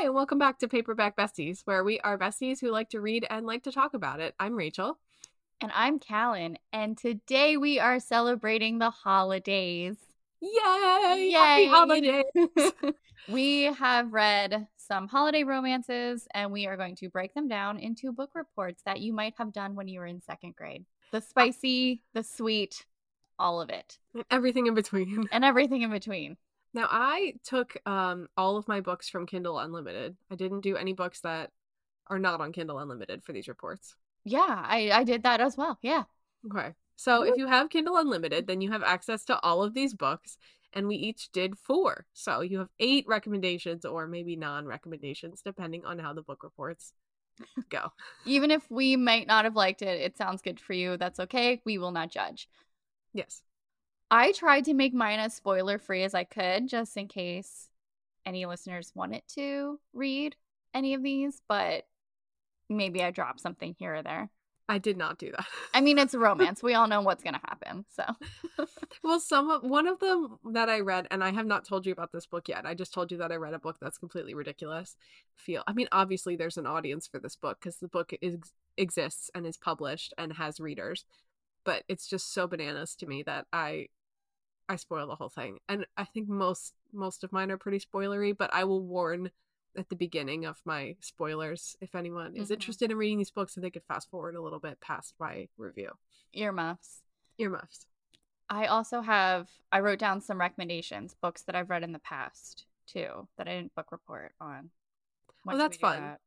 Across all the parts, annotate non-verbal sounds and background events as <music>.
Hi, and welcome back to Paperback Besties, where we are besties who like to read and like to talk about it. I'm Rachel. And I'm Callan, and today we are celebrating the holidays. Yay! Happy Yay! holidays! <laughs> We have read some holiday romances, and we are going to break them down into book reports that you might have done when you were in second grade. The spicy, the sweet, all of it, Everything in between. and everything in between. Now, I took um, all of my books from Kindle Unlimited. I didn't do any books that are not on Kindle Unlimited for these reports. Yeah, I, I did that as well. Yeah. Okay. So if you have Kindle Unlimited, then you have access to all of these books, and we each did four. So you have eight recommendations, or maybe non recommendations, depending on how the book reports go. Even if we might not have liked it, it sounds good for you. That's okay. We will not judge. Yes. I tried to make mine as spoiler free as I could, just in case any listeners wanted to read any of these, but maybe I dropped something here or there. I did not do that. I mean, it's a <laughs> romance. we all know what's going to happen. So, <laughs> well, some of one of them that I read, and I have not told you about this book yet. I just told you that I read a book that's completely ridiculous. Feel, I mean, obviously there's an audience for this book because the book is exists and is published and has readers, but it's just so bananas to me that I, I spoil the whole thing. And I think most most of mine are pretty spoilery, but I will warn at the beginning of my spoilers if anyone is Mhm. interested in reading these books so they could fast forward a little bit past my review. earmuffs. Earmuffs. I also have, I wrote down some recommendations, books that I've read in the past too, that I didn't book report on. Oh, that's fun. that?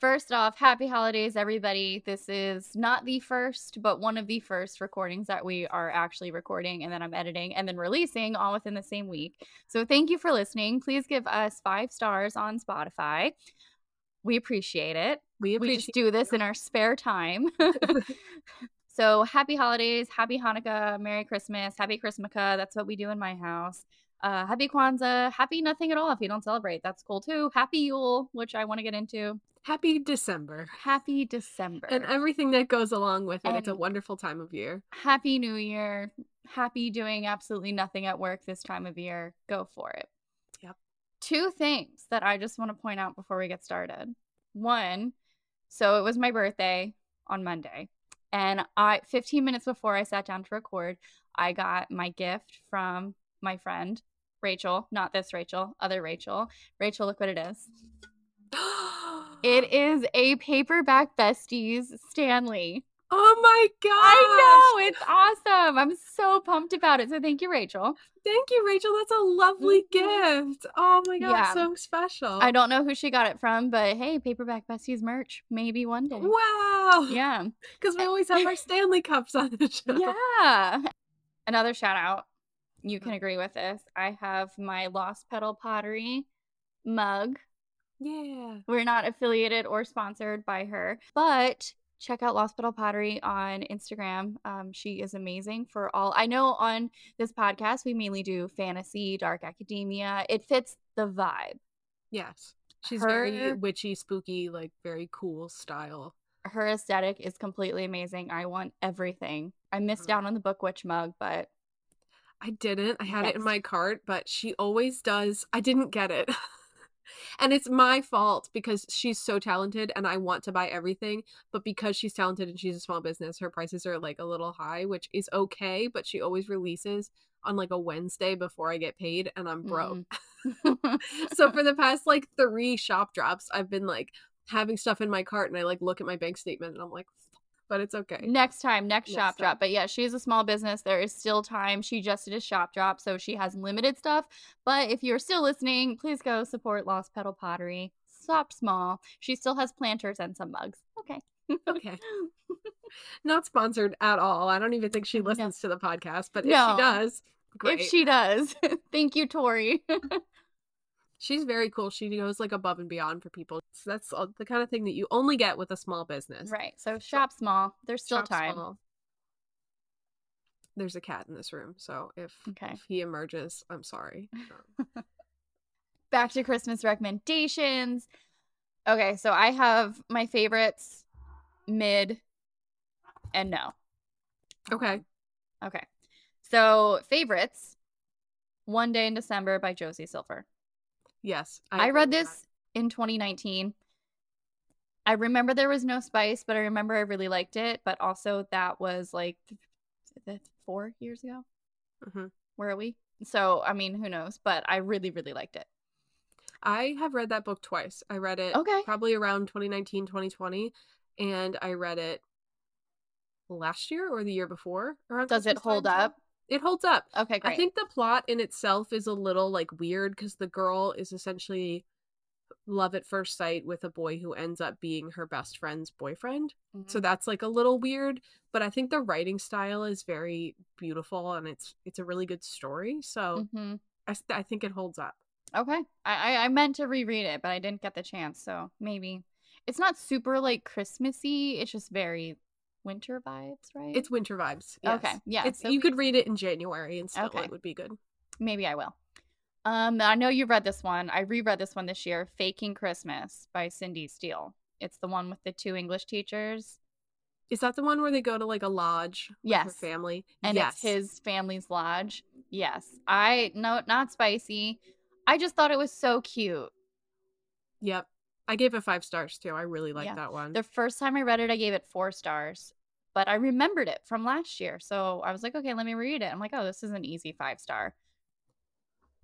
First off, happy holidays, everybody. This is not the first, but one of the first recordings that we are actually recording and then I'm editing and then releasing all within the same week. So thank you for listening. Please give us five stars on Spotify. We appreciate it. We We just do this in our spare time. <laughs> <laughs> so happy holidays, happy Hanukkah, Merry Christmas, happy Christmaka. That's what we do in my house. Uh, happy Kwanzaa, happy nothing at all if you don't celebrate. That's cool too. Happy Yule, which I want to get into. Happy December. Happy December. And everything that goes along with it. it's a wonderful time of year. happy New Year. Happy doing absolutely nothing at work this time of year. Go for it. Yep. Two things that I just want to point out before we get started. One, so it was my birthday on Monday, and I 15 minutes before I sat down to record, I got my gift from my friend Rachel, not this Rachel, other Rachel. Rachel, look what it is. <gasps> It is a paperback besties Stanley. Oh my god! I know it's awesome. I'm so pumped about it. So thank you, Rachel. Thank you, Rachel. That's a lovely Mhm. gift. Oh my god, Yeah. so special. I don't know who she got it from, but hey, paperback besties merch, maybe one day. Wow. Yeah, <laughs> Because we always have our Stanley Cups on the show. yeah. Another shout out. You can agree with this. I have my Lost Petal Pottery mug. Yeah. We're not affiliated or sponsored by her, but check out Lost Petal Pottery on Instagram. Um, she is amazing for all. I know on this podcast we mainly do fantasy, dark academia. It fits the vibe. Yes. She's very witchy, spooky, like very cool style. Her aesthetic is completely amazing. I want everything. I missed Mhm. out on the Book Witch mug, but I didn't. I had it in my cart, but she always does. I didn't get it. <laughs> and it's my fault because she's so talented and I want to buy everything, but because she's talented and she's a small business, her prices are like a little high, which is okay, but she always releases on like a Wednesday before I get paid and I'm broke. Mm-hmm. <laughs> <laughs> so for the past like 3 shop drops, I've been like having stuff in my cart and I like look at my bank statement and I'm like but it's okay. next time, next, Next shop time. drop. But yeah, she is a small business. There is still time. She just did a shop drop, so she has limited stuff. But if you're still listening, please go support Lost Petal Pottery. Stop small. She still has planters and some mugs. Okay. Okay. <laughs> <laughs> Not sponsored at all. I don't even think she No. listens to the podcast, but if No. she does, great. If she does, <laughs> thank you, Tori. She's very cool. She goes like above and beyond for people. So that's all- the kind of thing that you only get with a small business. right. So shop small. There's still Shop time. small. There's a cat in this room, so if Okay. if he emerges, I'm sorry. <laughs> Um, back to Christmas recommendations. Okay, so I have my favorites mid and no. okay. Okay. So favorites One Day in December by Josie Silver. Yes. I, agree read this in 2019. I remember there was no spice, but I remember I really liked it. But also, that was like th- four years ago. hmm Where are we? So, I mean, who knows? But I really, really liked it. I have read that book twice. I read it Okay. probably around 2019, 2020, and I read it last year or the year before. around Does it hold time, up? It holds up. Okay, great. I think the plot in itself is a little like weird because the girl is essentially love at first sight with a boy who ends up being her best friend's boyfriend. So Mhm. that's like a little weird, but I think the writing style is very beautiful and it's it's a really good story. So Mhm. I, I think it holds up. Okay. I I meant to reread it, but I didn't get the chance. So maybe it's not super like Christmassy. It's just very winter vibes, right? It's winter vibes. Okay, yeah, It's, so you we- could read it in January and still Okay. it would be good. maybe I will. Um, I know you read this one. I reread this one this year, "Faking Christmas" by Cindy Steel. It's the one with the two English teachers, Is that the one where they go to like a lodge with her Yes. family? and yes. it's his family's lodge. Yes, I no, not spicy. I just thought it was so cute. Yep. I gave it five stars too. I really like Yeah. that one. The first time I read it, I gave it four stars, but I remembered it from last year. So I was like, okay, let me read it. I'm like, oh, this is an easy five star.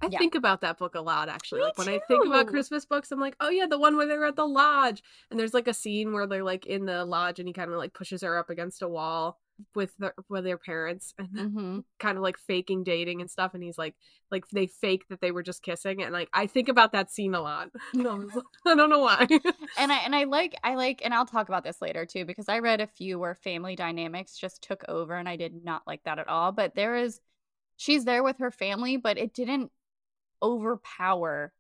I Yeah. think about that book a lot actually. Me like when I think about. Christmas books, I'm like, oh yeah, the one where they're at the lodge. And there's like a scene where they're like in the lodge and he kind of like pushes her up against a wall with their with their parents and hmm kind of like faking dating and stuff. And he's like like they fake that they were just kissing. And like I think about that scene a lot. <laughs> <laughs> I don't know why. And I and I like I like and I'll talk about this later too because I read a few where family dynamics just took over and I did not like that at all. But there is she's there with her family, but it didn't overpower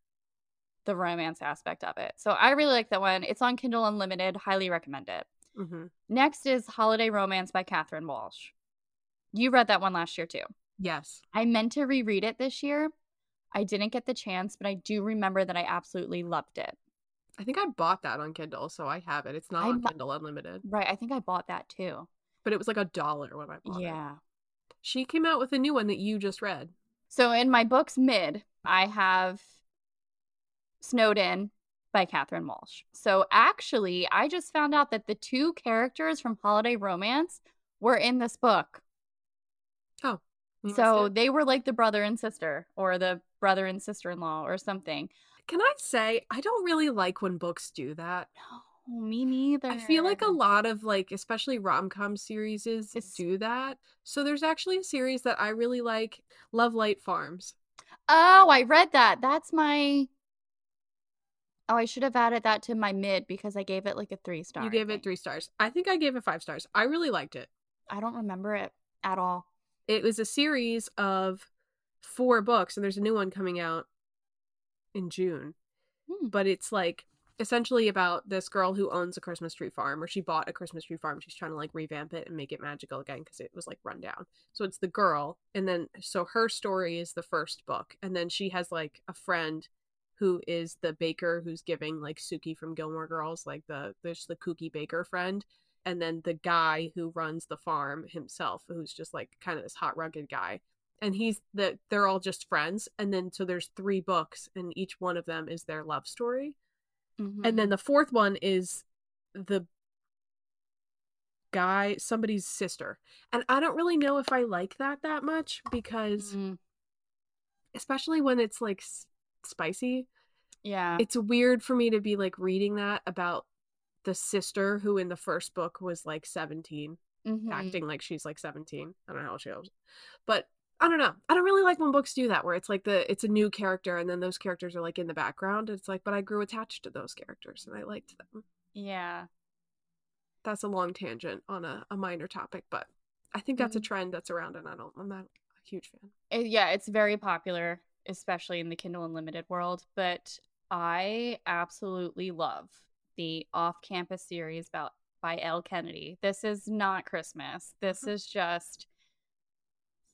the romance aspect of it. So I really like that one. It's on Kindle Unlimited. Highly recommend it. Hmm Next is Holiday Romance by Catherine Walsh. You read that one last year too. Yes. I meant to reread it this year. I didn't get the chance, but I do remember that I absolutely loved it. I think I bought that on Kindle, so I have it. It's not I on bu- Kindle Unlimited, Right. I think I bought that too. but it was like a dollar when I bought it. Yeah. She came out with a new one that you just read. So in my books mid, I have Snowed In by Catherine Walsh. So actually, I just found out that the two characters from Holiday Romance were in this book. Oh. So they were like the brother and sister, or the brother and sister in law, or something. can I say I don't really like when books do that. No, me neither. I feel like a lot of like, especially rom com series do that. So there's actually a series that I really like, Love Light Farms. Oh, I read that. That's my. Oh, I should have added that to my mid because I gave it like a three star. You gave it three stars. I think I gave it five stars. I really liked it. I don't remember it at all. It was a series of four books, and there's a new one coming out in June. Hmm. But it's like essentially about this girl who owns a Christmas tree farm, or she bought a Christmas tree farm. She's trying to like revamp it and make it magical again because it was like run down. So it's the girl, and then so her story is the first book, and then she has like a friend who is the baker who's giving like Sookie from Gilmore Girls, like the there's the kooky baker friend, and then the guy who runs the farm himself, who's just like kind of this hot rugged guy. And he's the they're all just friends, and then so there's three books, and each one of them is their love story, Mhm. and then the fourth one is the guy somebody's sister, and I don't really know if I like that that much because Mm, especially when it's like spicy, yeah. it's weird for me to be like reading that about the sister who in the first book was like 17 Mhm. acting like she's like 17 i don't know how she was but i don't know i don't really like when books do that where it's like the it's a new character and then those characters are like in the background it's like but i grew attached to those characters and i liked them Yeah. that's a long tangent on a, a minor topic but i think that's a Mhm. trend that's around and i don't i'm not a huge fan It- yeah, it's very popular, especially in the Kindle Unlimited world. But I absolutely love the off campus series about by Elle Kennedy. This is not Christmas. This Mhm. is just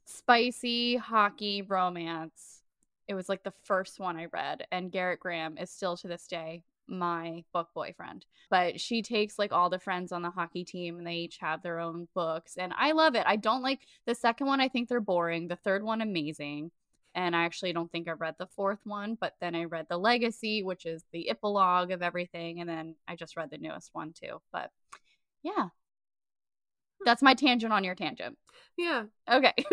spicy hockey romance. It was like the first one I read, and Garrett Graham is still to this day my book boyfriend. But she takes like all the friends on the hockey team and they each have their own books. And I love it. I don't like the second one, I think they're boring. The third one, amazing. And I actually don't think I read the fourth one, but then I read The Legacy, which is the epilogue of everything. And then I just read the newest one too. But yeah, that's my tangent on your tangent. Yeah. Okay. <laughs>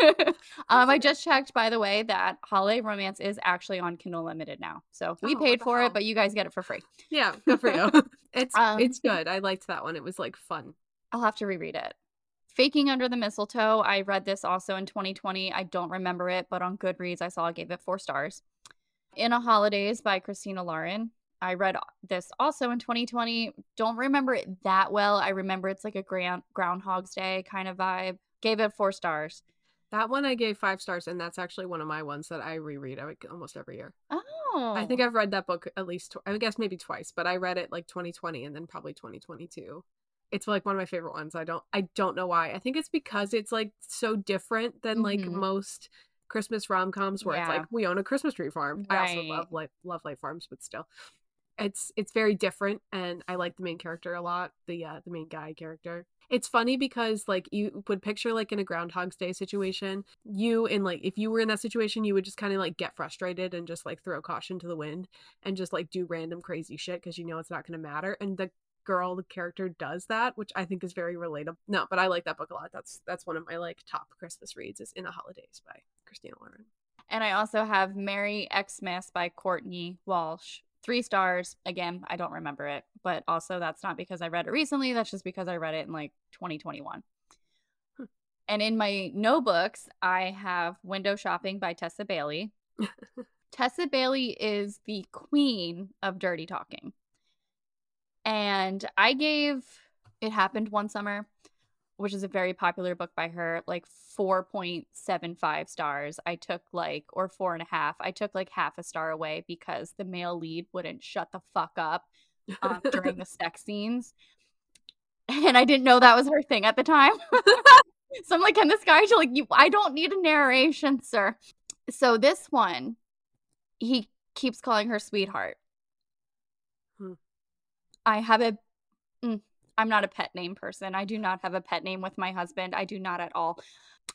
um, I just checked, by the way, that Holiday Romance is actually on Kindle Limited now. So we Oh, paid for hell? it, but you guys get it for free. Yeah, good for you. <laughs> it's Um, it's good. I liked that one. It was like fun. I'll have to reread it. Faking Under the Mistletoe. I read this also in 2020. I don't remember it, but on Goodreads, I saw I gave it four stars. In a Holidaze by Christina Lauren. I read this also in 2020. Don't remember it that well. I remember it's like a ground Groundhog's Day kind of vibe. Gave it four stars. That one I gave five stars, and that's actually one of my ones that I reread almost every year. Oh, I think I've read that book at least, tw- I guess maybe twice, but I read it like 2020 and then probably 2022. It's like one of my favorite ones. I don't, I don't know why. I think it's because it's like so different than like Mhm. most Christmas rom coms where it's like we own a Christmas tree farm. I also love like love light farms, but still, it's it's very different, and I like the main character a lot. The uh, the main guy character. It's funny because like you would picture like in a Groundhog's Day situation, you in like if you were in that situation, you would just kind of like get frustrated and just like throw caution to the wind and just like do random crazy shit because you know it's not going to matter. And the girl, the character does that, which I think is very relatable. No, but I like that book a lot. That's that's one of my like top Christmas reads is In the Holidaze by Christina Lauren. And I also have Merry Xmas by Courtney Walsh. Three stars. Again, I don't remember it, but also that's not because I read it recently. That's just because I read it in like 2021. Hmm. And in my no books, I have Window Shopping by Tessa Bailey. <laughs> Tessa Bailey is the queen of dirty talking. And I gave It Happened One Summer, which is a very popular book by her, like 4.75 stars. I took like, or four and a half. I took like half a star away because the male lead wouldn't shut the fuck up um, during the <laughs> sex scenes. And I didn't know that was her thing at the time. <laughs> so I'm like, can this guy like you? I don't need a narration, sir. So this one, he keeps calling her sweetheart. I have a. mm, I'm not a pet name person. I do not have a pet name with my husband. I do not at all.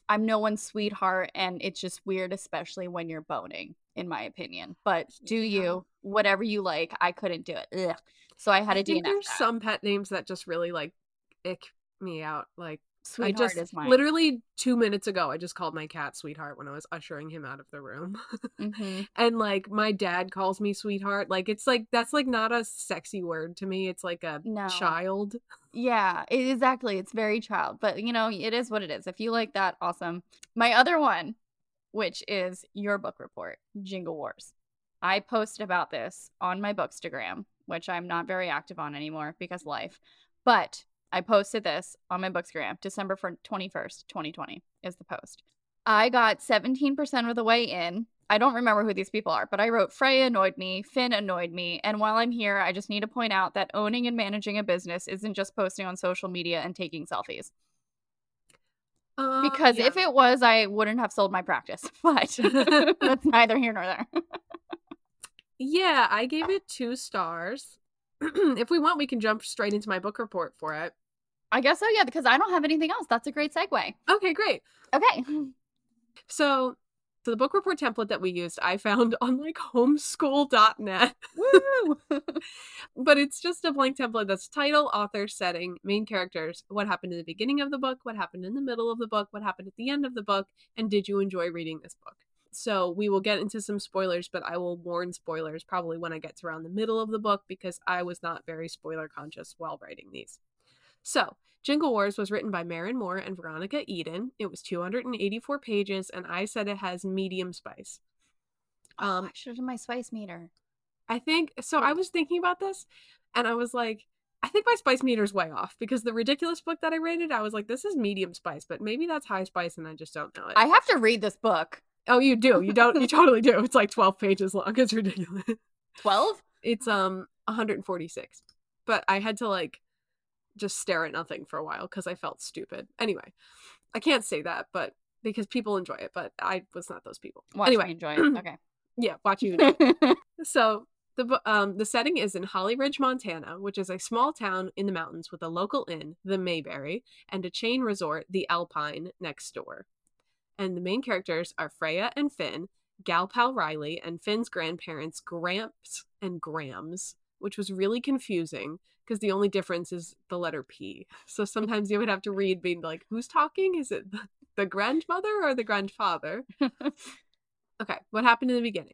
I'm no one's sweetheart, and it's just weird, especially when you're boning, in my opinion. But do Yeah. you whatever you like? I couldn't do it. Ugh. So I had think DNF. there's that. some pet names that just really like ick me out. Like Sweetheart I just is mine. literally two minutes ago, I just called my cat sweetheart when I was ushering him out of the room. Mhm. <laughs> and like my dad calls me sweetheart. Like it's like that's like not a sexy word to me. It's like a No. child. Yeah, it- exactly. It's very child, but you know, it is what it is. If you like that, awesome. My other one, which is your book report, Jingle Wars. I post about this on my Bookstagram, which I'm not very active on anymore because life. But I posted this on my Bookstagram, December 21st, 2020 is the post. I got 17% of the way in. I don't remember who these people are, but I wrote Freya annoyed me, Finn annoyed me, and while I'm here, I just need to point out that owning and managing a business isn't just posting on social media and taking selfies. Uh, Because if it was, I wouldn't have sold my practice. <laughs> But <laughs> that's neither here nor there. yeah, I gave it two stars. <clears throat> if we want, we can jump straight into my book report for it. I guess so, yeah, because I don't have anything else. That's a great segue. Okay, great. Okay. So, so the book report template that we used, I found <laughs> on like homeschool.net. Woo! <laughs> but it's just a blank template that's title, author, setting, main characters, what happened in the beginning of the book, what happened in the middle of the book, what happened at the end of the book, and did you enjoy reading this book? So we will get into some spoilers, but I will warn spoilers probably when I get to around the middle of the book because I was not very spoiler conscious while writing these. So, Jingle Wars was written by Marin Moore and Veronica Eden. It was 284 pages, and I said it has medium spice. um, I should have done my spice meter. I think so. I was thinking about this, and I was like, I think my spice meter's way off because the ridiculous book that I rated, I was like, this is medium spice, but maybe that's high spice, and I just don't know it. I have to read this book. oh, you do. You don't. You <laughs> totally do. It's like 12 pages long. It's ridiculous. 12? It's um 146, but I had to like just stare at nothing for a while because I felt stupid. Anyway, I can't say that, but because people enjoy it, but I was not those people. Watch anyway, enjoy it. <clears throat> Okay. yeah, watch you. <laughs> So the um the setting is in Holly Ridge, Montana, which is a small town in the mountains with a local inn, the Mayberry, and a chain resort, the Alpine, next door. And the main characters are Freya and Finn, gal pal Riley, and Finn's grandparents, Gramps and Grams, which was really confusing because the only difference is the letter P. <laughs> So sometimes you would have to read being like, who's talking? Is it the grandmother or the grandfather? <laughs> okay, what happened in the beginning?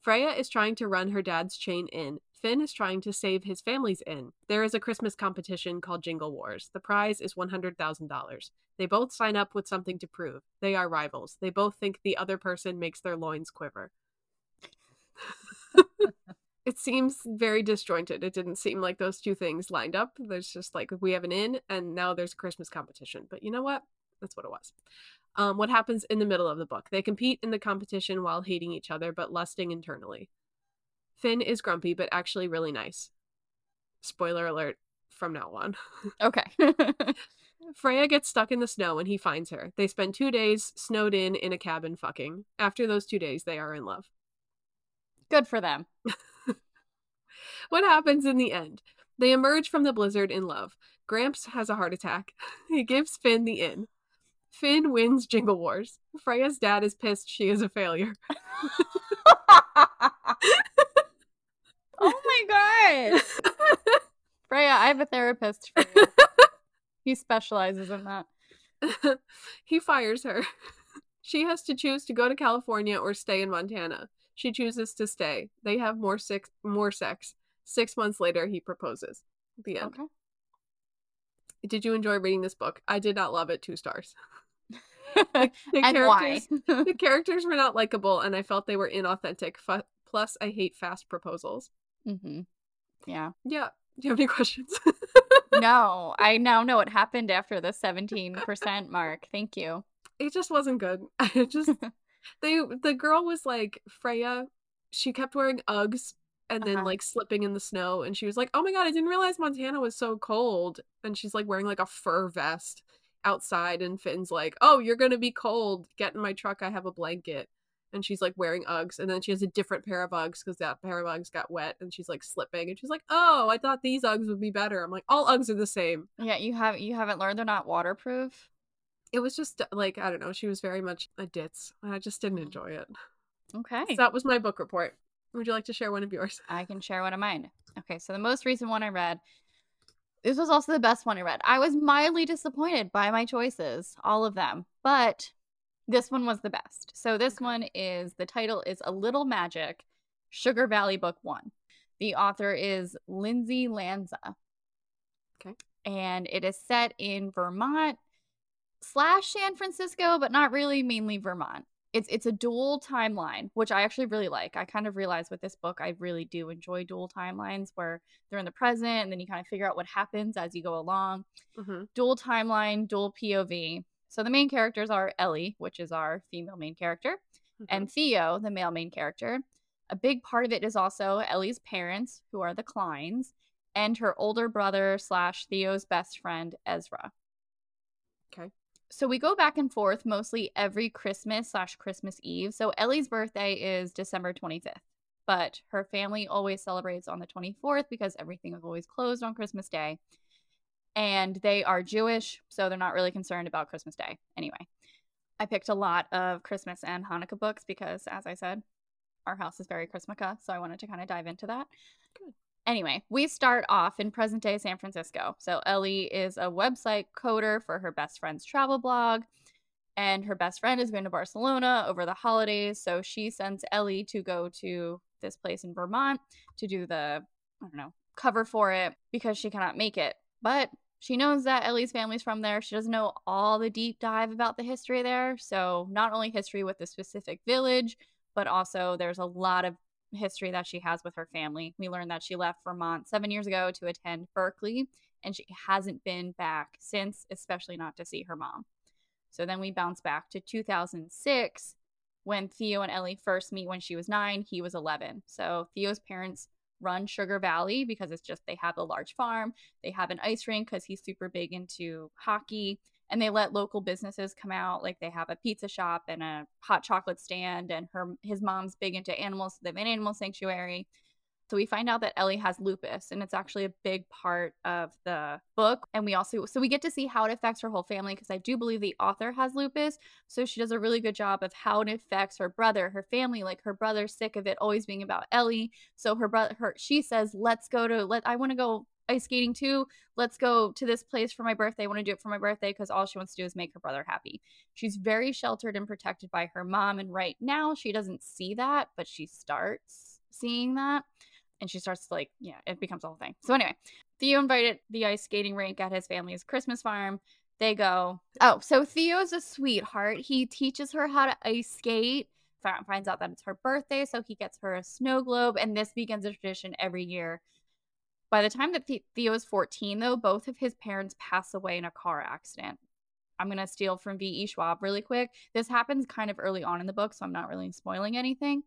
Freya is trying to run her dad's chain inn. Finn is trying to save his family's inn. There is a Christmas competition called Jingle Wars. The prize is $100,000. They both sign up with something to prove. They are rivals. They both think the other person makes their loins quiver. It seems very disjointed. It didn't seem like those two things lined up. There's just like we have an inn and now there's a Christmas competition. But you know what? That's what it was. Um, what happens in the middle of the book? They compete in the competition while hating each other but lusting internally. Finn is grumpy but actually really nice. Spoiler alert from now on. <laughs> Okay. <laughs> Freya gets stuck in the snow and he finds her. They spend two days snowed in in a cabin fucking. After those two days, they are in love. Good for them. <laughs> What happens in the end? They emerge from the blizzard in love. Gramps has a heart attack. <laughs> He gives Finn the inn. Finn wins Jingle Wars. Freya's dad is pissed she is a failure. <laughs> oh my god. Freya, I have a therapist for you. <laughs> He specializes in that. he fires her. She has to choose to go to California or stay in Montana. She chooses to stay. They have more sex. More sex. Six months later, he proposes. The end. Okay. Did you enjoy reading this book? I did not love it. Two stars. <laughs> and The why? characters, the <laughs> characters were not likable, and I felt they were inauthentic. Fu- Plus, I hate fast proposals. hmm Yeah. Yeah. Do you have any <laughs> questions? No, I now know what happened after the 17% mark. Thank you. it just wasn't good. I just they the girl was like Freya. She kept wearing Uggs and then Uh-huh. like slipping in the snow, and she was like, "Oh my god, I didn't realize Montana was so cold." And she's like wearing like a fur vest outside, and Finn's like, "Oh, you're gonna be cold. Get in my truck. I have a blanket." And she's like wearing Uggs, and then she has a different pair of Uggs because that pair of Uggs got wet, and she's like slipping, and she's like, "Oh, I thought these Uggs would be better." I'm like, "All Uggs are the same." Yeah, you have you haven't learned they're not waterproof. It was just like I don't know. She was very much a ditz, and I just didn't mm. enjoy it. Okay. So that was my book report. Would you like to share one of yours? I can share one of mine. Okay, so the most recent one I read, this was also the best one I read. I was mildly disappointed by my choices, all of them, but this one was the best. So this Okay. one is the title is A Little Magic, Sugar Valley Book One. The author is Lindsay Lanza. Okay. And it is set in Vermont slash San Francisco, but not really, mainly Vermont it's it's a dual timeline, which I actually really like. I kind of realized with this book, I really do enjoy dual timelines where they're in the present and then you kind of figure out what happens as you go along. Mm-hmm. Dual timeline, dual POV. So the main characters are Ellie, which is our female main character, and Theo, the male main character. A big part of it is also Ellie's parents, who are the Kleins, and her older brother slash Theo's best friend, Ezra. Okay. So we go back and forth mostly every Christmas slash Christmas Eve. So Ellie's birthday is December 25th, but her family always celebrates on the 24th because everything is always closed on Christmas Day. And they are Jewish, so they're not really concerned about Christmas Day. Anyway, I picked a lot of Christmas and Hanukkah books because, as I said, our house is very Christmaka, so I wanted to kind of dive into that. Good. Anyway, we start off in present day San Francisco. So Ellie is a website coder for her best friend's travel blog, and her best friend is going to Barcelona over the holidays. So she sends Ellie to go to this place in Vermont to do the, I don't know, cover for it because she cannot make it. But she knows that Ellie's family's from there. She doesn't know all the deep dive about the history there. So, not only history with the specific village, but also there's a lot of history that she has with her family. We learned that she left Vermont seven years ago to attend Berkeley, and she hasn't been back since, especially not to see her mom. So then we bounce back to 2006 when Theo and Ellie first meet when she was nine, he was 11. So Theo's parents run Sugar Valley because it's just they have a large farm, they have an ice rink because he's super big into hockey, and they let local businesses come out like they have a pizza shop and a hot chocolate stand and her his mom's big into animals so they have an animal sanctuary So we find out that Ellie has lupus, and it's actually a big part of the book. And we also, so we get to see how it affects her whole family because I do believe the author has lupus. So she does a really good job of how it affects her brother, her family. Like her brother's sick of it always being about Ellie. So her brother, her, she says, let's go to, let, I want to go ice skating too. Let's go to this place for my birthday. I want to do it for my birthday because all she wants to do is make her brother happy. She's very sheltered and protected by her mom. And right now, she doesn't see that, but she starts seeing that. And she starts to like, yeah, it becomes a whole thing. So, anyway, Theo invited the ice skating rink at his family's Christmas farm. They go, oh, so Theo's a sweetheart. He teaches her how to ice skate finds out that it's her birthday, so he gets her a snow globe, and this begins a tradition every year by the time that Theo is 14, though, both of his parents pass away in a car accident. I'm going to steal from V.E. Schwab really quick. This happens kind of early on in the book, so I'm not really spoiling anything.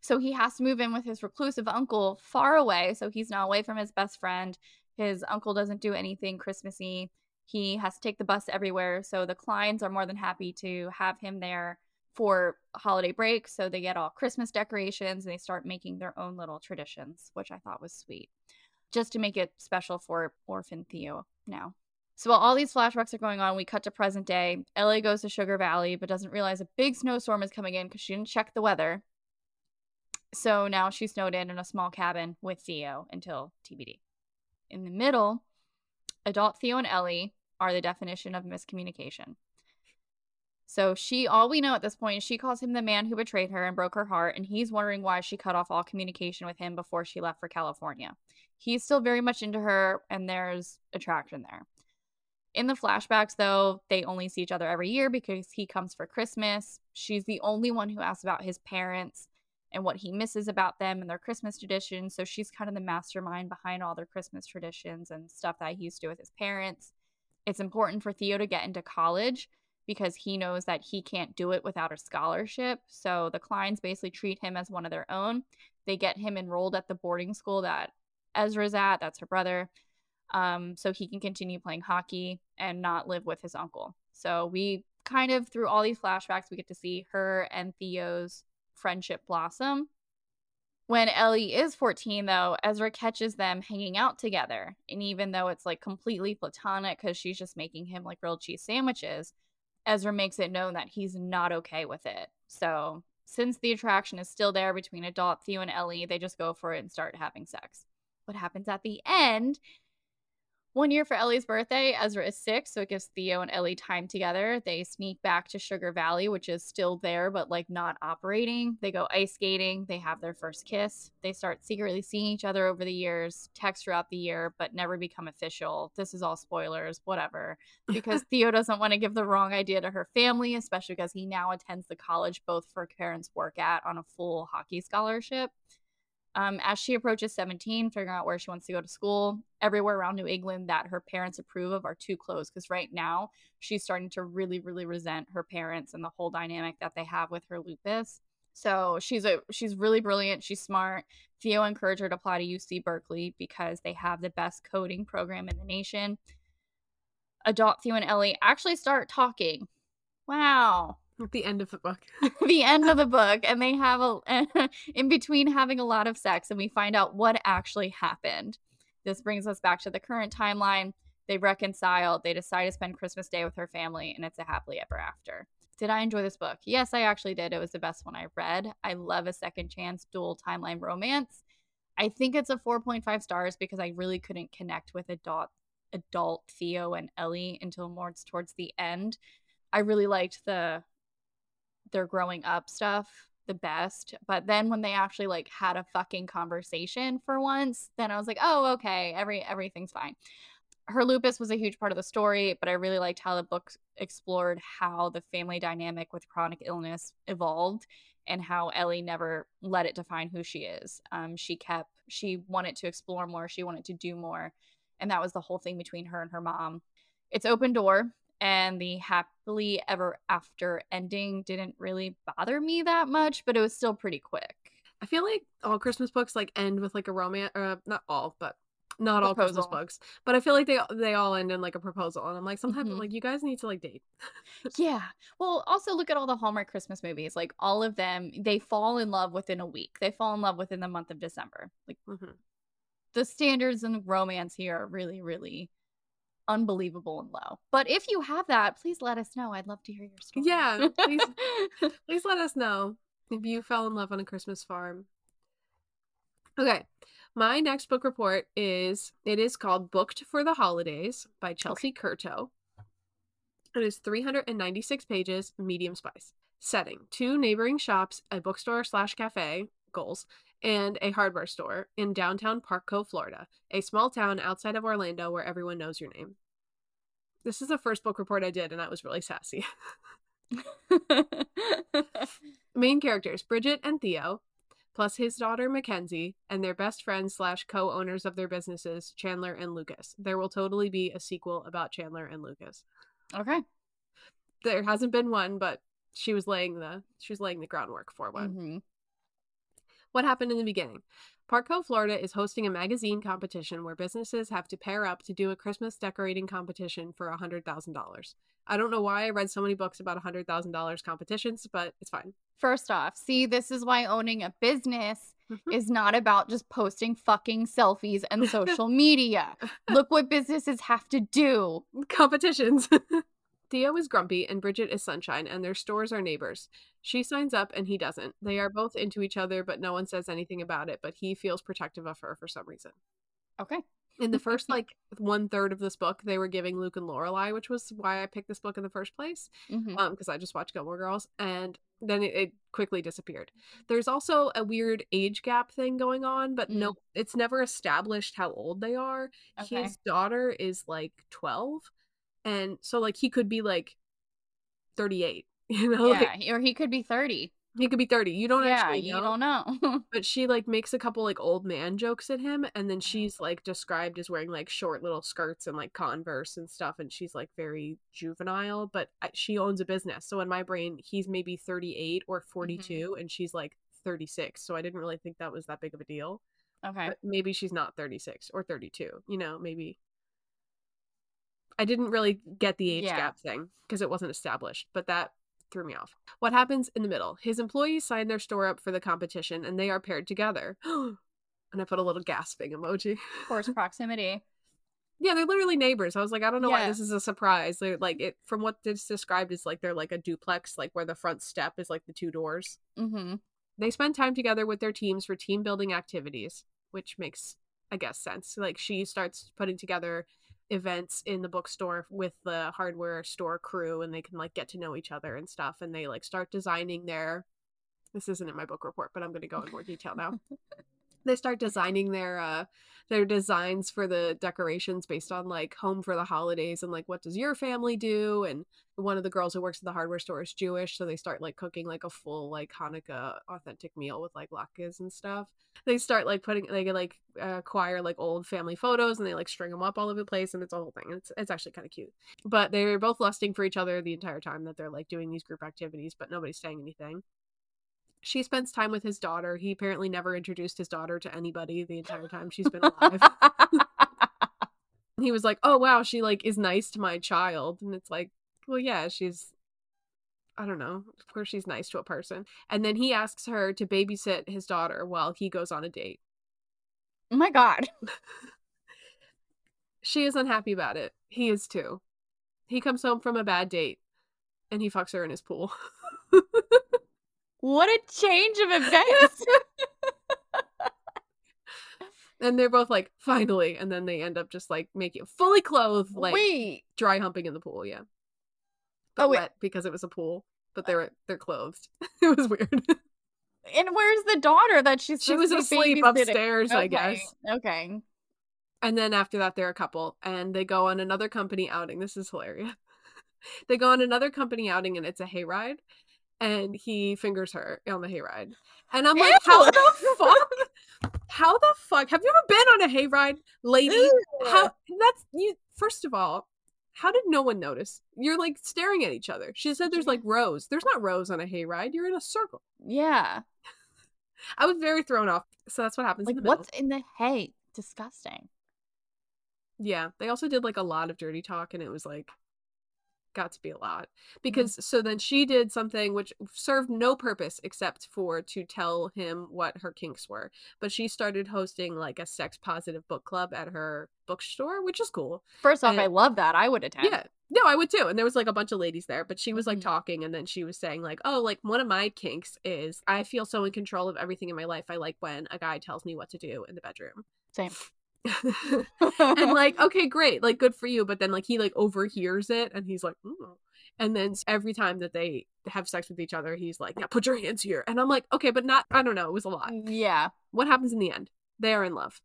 So he has to move in with his reclusive uncle far away, so he's now away from his best friend. His uncle doesn't do anything Christmassy. He has to take the bus everywhere, so the Kleins are more than happy to have him there for holiday break. So they get all Christmas decorations and they start making their own little traditions, which I thought was sweet just to make it special for orphan Theo now. So while all these flashbacks are going on, we cut to present day. Ellie goes to Sugar Valley, but doesn't realize a big snowstorm is coming in because she didn't check the weather. So now she's snowed in in a small cabin with Theo until TBD. In the middle, adult Theo and Ellie are the definition of miscommunication. So she, all we know at this point, she calls him the man who betrayed her and broke her heart, and he's wondering why she cut off all communication with him before she left for California. He's still very much into her, and there's attraction there. In the flashbacks, though, they only see each other every year because he comes for Christmas. She's the only one who asks about his parents and what he misses about them and their Christmas traditions. So she's kind of the mastermind behind all their Christmas traditions and stuff that he used to do with his parents. It's important for Theo to get into college because he knows that he can't do it without a scholarship. So the Kleins basically treat him as one of their own. They get him enrolled at the boarding school that Ezra's at, that's her brother, um, so he can continue playing hockey and not live with his uncle. So we kind of, through all these flashbacks, we get to see her and Theo's friendship blossom. When Ellie is 14, though, Ezra catches them hanging out together. And even though it's like completely platonic because she's just making him like grilled cheese sandwiches, Ezra makes it known that he's not okay with it. So, since the attraction is still there between adult Theo and Ellie, they just go for it and start having sex. What happens at the end one year for Ellie's birthday, Ezra is sick, so it gives Theo and Ellie time together. They sneak back to Sugar Valley, which is still there, but like not operating. They go ice skating. They have their first kiss. They start secretly seeing each other over the years, text throughout the year, but never become official. This is all spoilers, whatever. <laughs> Because Theo doesn't want to give the wrong idea to her family, especially because he now attends the college both her parents work at on a full hockey scholarship. Um, as she approaches 17, figuring out where she wants to go to school, everywhere around New England that her parents approve of are too close. Because right now, she's starting to really, really resent her parents and the whole dynamic that they have with her lupus. So she's a she's really brilliant. She's smart. Theo encouraged her to apply to UC Berkeley because they have the best coding program in the nation. Adult Theo and Ellie actually start talking. Wow, the end of the book. <laughs> the end of the book. And they have a, <laughs> in between having a lot of sex, and we find out what actually happened. This brings us back to the current timeline. They reconcile, they decide to spend Christmas Day with her family, and it's a happily ever after. Did I enjoy this book? Yes, I actually did. It was the best one I read. I love a second chance dual timeline romance. I think it's a 4.5 stars because I really couldn't connect with adult adult Theo and Ellie until more towards the end. I really liked the their growing up stuff the best. But then when they actually like had a fucking conversation for once, then I was like, oh, okay, every everything's fine. Her lupus was a huge part of the story, but I really liked how the book explored how the family dynamic with chronic illness evolved and how Ellie never let it define who she is. Um, she kept, she wanted to explore more, she wanted to do more. And that was the whole thing between her and her mom. It's open door and the happily ever after ending didn't really bother me that much, but it was still pretty quick. I feel like all Christmas books like end with like a romance, or uh, not all, but Not all Christmas books, but I feel like they they all end in like a proposal, and I'm like sometimes Mhm. like you guys need to like date. Yeah. Well, also look at all the Hallmark Christmas movies. Like all of them, they fall in love within a week. They fall in love within the month of December. Like Mhm. the standards in romance here are really, really unbelievable and low. But if you have that, please let us know. I'd love to hear your story. Yeah, please. <laughs> Please let us know if you fell in love on a Christmas farm. Okay. My next book report is it is called Booked for the Holidays by Chelsea Curto. It is 396 pages, medium spice. Setting two neighboring shops, a bookstore slash cafe, goals, and a hardware store in downtown Park Cove, Florida, a small town outside of Orlando where everyone knows your name. This is the first book report I did, and I was really sassy. <laughs> Main characters Bridget and Theo, plus his daughter Mackenzie, and their best friends slash co owners of their businesses, Chandler and Lucas. There will totally be a sequel about Chandler and Lucas. okay. There hasn't been one, but she was laying the she was laying the groundwork for one. Mhm. What happened in the beginning? Park Cove, Florida is hosting a magazine competition where businesses have to pair up to do a Christmas decorating competition for $100,000. I don't know why I read so many books about $100,000 competitions, but it's fine. First off, see, this is why owning a business Mhm. is not about just posting fucking selfies and <laughs> social media. Look what businesses have to do. competitions. <laughs> Theo is grumpy and Bridget is sunshine, and their stores are neighbors. She signs up and he doesn't. They are both into each other, but no one says anything about it. But he feels protective of her for some reason. Okay. In the first <laughs> like one third of this book, they were giving Luke and Lorelai, which was why I picked this book in the first place. Mhm. Um, because I just watched Gilmore Girls, and then it, it quickly disappeared. There's also a weird age gap thing going on, but no, it's never established how old they are. Okay. His daughter is like 12, and so like he could be like 38. <laughs> You know, yeah, like or he could be 30. he could be 30. You don't yeah, actually you know. don't know. <laughs> But she like makes a couple like old man jokes at him, and then mm-hmm. she's like described as wearing like short little skirts and like Converse and stuff, and she's like very juvenile. But she owns a business, so in my brain, he's maybe thirty eight or mm-hmm. forty and she's like thirty six. So I didn't really think that was that big of a deal. okay. But maybe she's not thirty six or thirty two. You know, maybe. I didn't really get the age Yeah. gap thing because it wasn't established, but that threw me off. What happens in the middle? His employees sign their store up for the competition and they are paired together. <gasps> and I put a little gasping emoji. Force <laughs> proximity. Yeah, they're literally neighbors. I was like, I don't know why this is a surprise. They're like it from what it's described is like they're like a duplex, like where the front step is like the two doors. Mm-hmm. They spend time together with their teams for team building activities, which makes, I guess, sense. Like she starts putting together events in the bookstore with the hardware store crew and they can like get to know each other and stuff. And they like start designing their this isn't in my book report, but I'm gonna go in more detail now. <laughs> they start designing their uh their designs for the decorations based on like home for the holidays and like what does your family do and one of the girls who works at the hardware store is Jewish, so they start like cooking like a full like Hanukkah authentic meal with like latkes and stuff. They start like putting they like acquire like old family photos and they like string them up all over the place and it's a whole thing. It's it's actually kind of cute. But they're both lusting for each other the entire time that they're like doing these group activities, but nobody's saying anything. She spends time with his daughter. He apparently never introduced his daughter to anybody the entire time she's been alive. <laughs> he was like, "Oh wow, she like is nice to my child," and it's like, "Well, yeah, she's." I don't know. Of course, she's nice to a person. And then he asks her to babysit his daughter while he goes on a date. oh my god. <laughs> She is unhappy about it. He is too. He comes home from a bad date and he fucks her in his pool. <laughs> What a change of <laughs> events. and they're both like, finally. And then they end up just like making fully clothed, like Wait. dry humping in the pool. Yeah. Oh, But wait. wet because it was a pool, but uh they're they're clothed. <laughs> it was weird. And where's the daughter that she's she was asleep upstairs, I guess. Okay. And then after that, they're a couple and they go on another company outing. This is hilarious. <laughs> they go on another company outing and it's a hayride. And he fingers her on the hayride. And I'm like, Ew. how the <laughs> fuck? How the fuck? Have you ever been on a hayride, lady? How that's you first of all, how did no one notice? You're like staring at each other. She said there's like rows. There's not rows on a hayride. You're in a circle. Yeah. <laughs> I was very thrown off. So that's what happens Like in the middle. what's in the hay? Disgusting. Yeah, they also did like a lot of dirty talk, and it was like got to be a lot because mm-hmm. so then she did something which served no purpose except for to tell him what her kinks were but she started hosting like a sex positive book club at her bookstore which is cool first off and, i love that i would attend yeah no i would too and there was like a bunch of ladies there but she was like mm-hmm. talking and then she was saying like oh like one of my kinks is i feel so in control of everything in my life i like when a guy tells me what to do in the bedroom same <laughs> and like <laughs> okay great like good for you but then like he like overhears it and he's like Ooh. and then every time that they have sex with each other he's like now put your hands here. And i'm like okay but not i don't know it was a lot. Mm, yeah. What happens in the end? They are in love.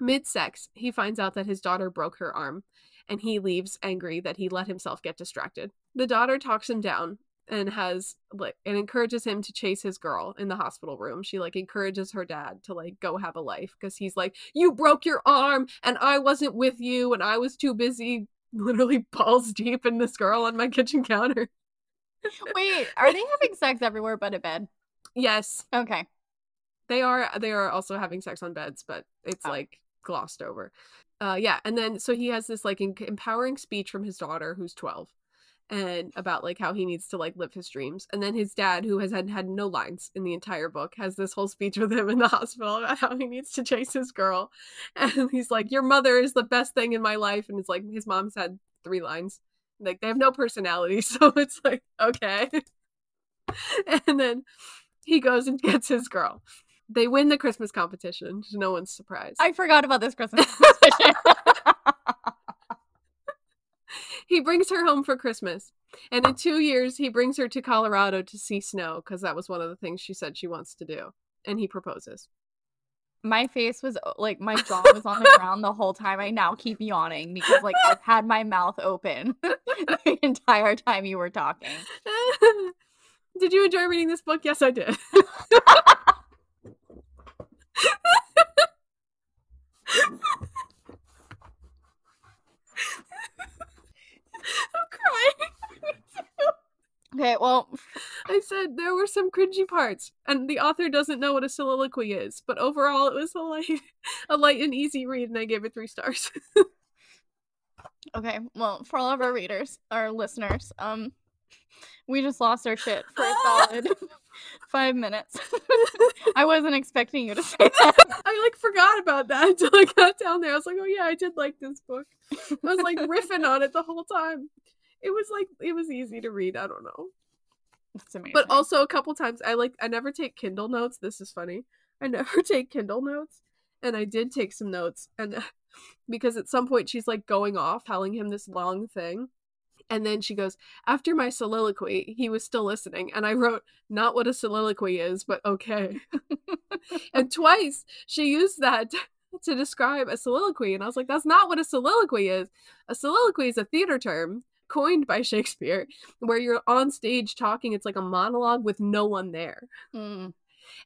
Mid-sex he finds out that his daughter broke her arm and he leaves angry that he let himself get distracted. The daughter talks him down and has like and encourages him to chase his girl in the hospital room. She like encourages her dad to like go have a life because he's like, You broke your arm and I wasn't with you and I was too busy <laughs> literally balls deep in this girl on my kitchen counter. Wait, are they having sex everywhere but a bed? Yes. Okay. They are they are also having sex on beds, but it's oh. like glossed over. Uh yeah, and then so he has this like empowering speech from his daughter who's 12 and about like how he needs to like live his dreams. And then his dad who has had had no lines in the entire book has this whole speech with him in the <laughs> hospital about how he needs to chase his girl. <laughs> And he's like your mother is the best thing in my life. And it's like his mom's had three lines. Like they have no personality <laughs> so it's like okay. And then he goes and gets his girl. They win the christmas competition to no one's surprise. I forgot about this christmas competition he brings her home for Christmas. And in two years, he brings her to Colorado to see snow because that was one of the things she said she wants to do. And he proposes. My face was uh, like my jaw was on the <laughs> ground the whole time. I now keep yawning because like I've had my mouth open <laughs> the entire time you were talking. <laughs> did you enjoy reading this book? Yes, I did. Okay, well, I said there were some cringy parts, and the author doesn't know what a soliloquy is, but overall it was a light, <laughs> a light and easy read, and I gave it three stars. <laughs> okay, well, for all of our readers, our listeners, um, we just lost our shit for a <laughs> solid five minutes. I wasn't expecting you to say that. I like forgot about that until I got down there. I was like, oh yeah, I did like this book. I was like riffing on it the whole time it was like it was easy to read. I don't know. That's amazing. But also a couple times I like I never take Kindle notes. This is funny. I <laughs> never take Kindle notes, and I did take some notes, and <laughs> because at some point she's like going off, telling him this long thing, and then she goes, After my soliloquy, he was still listening. And I wrote, Not what a soliloquy is, but okay. <laughs> and twice she used that to describe a soliloquy. And I was like, That's not what a soliloquy is. A soliloquy is a theater term coined by Shakespeare, where you're on stage talking. It's like a monologue with no one there. Mm.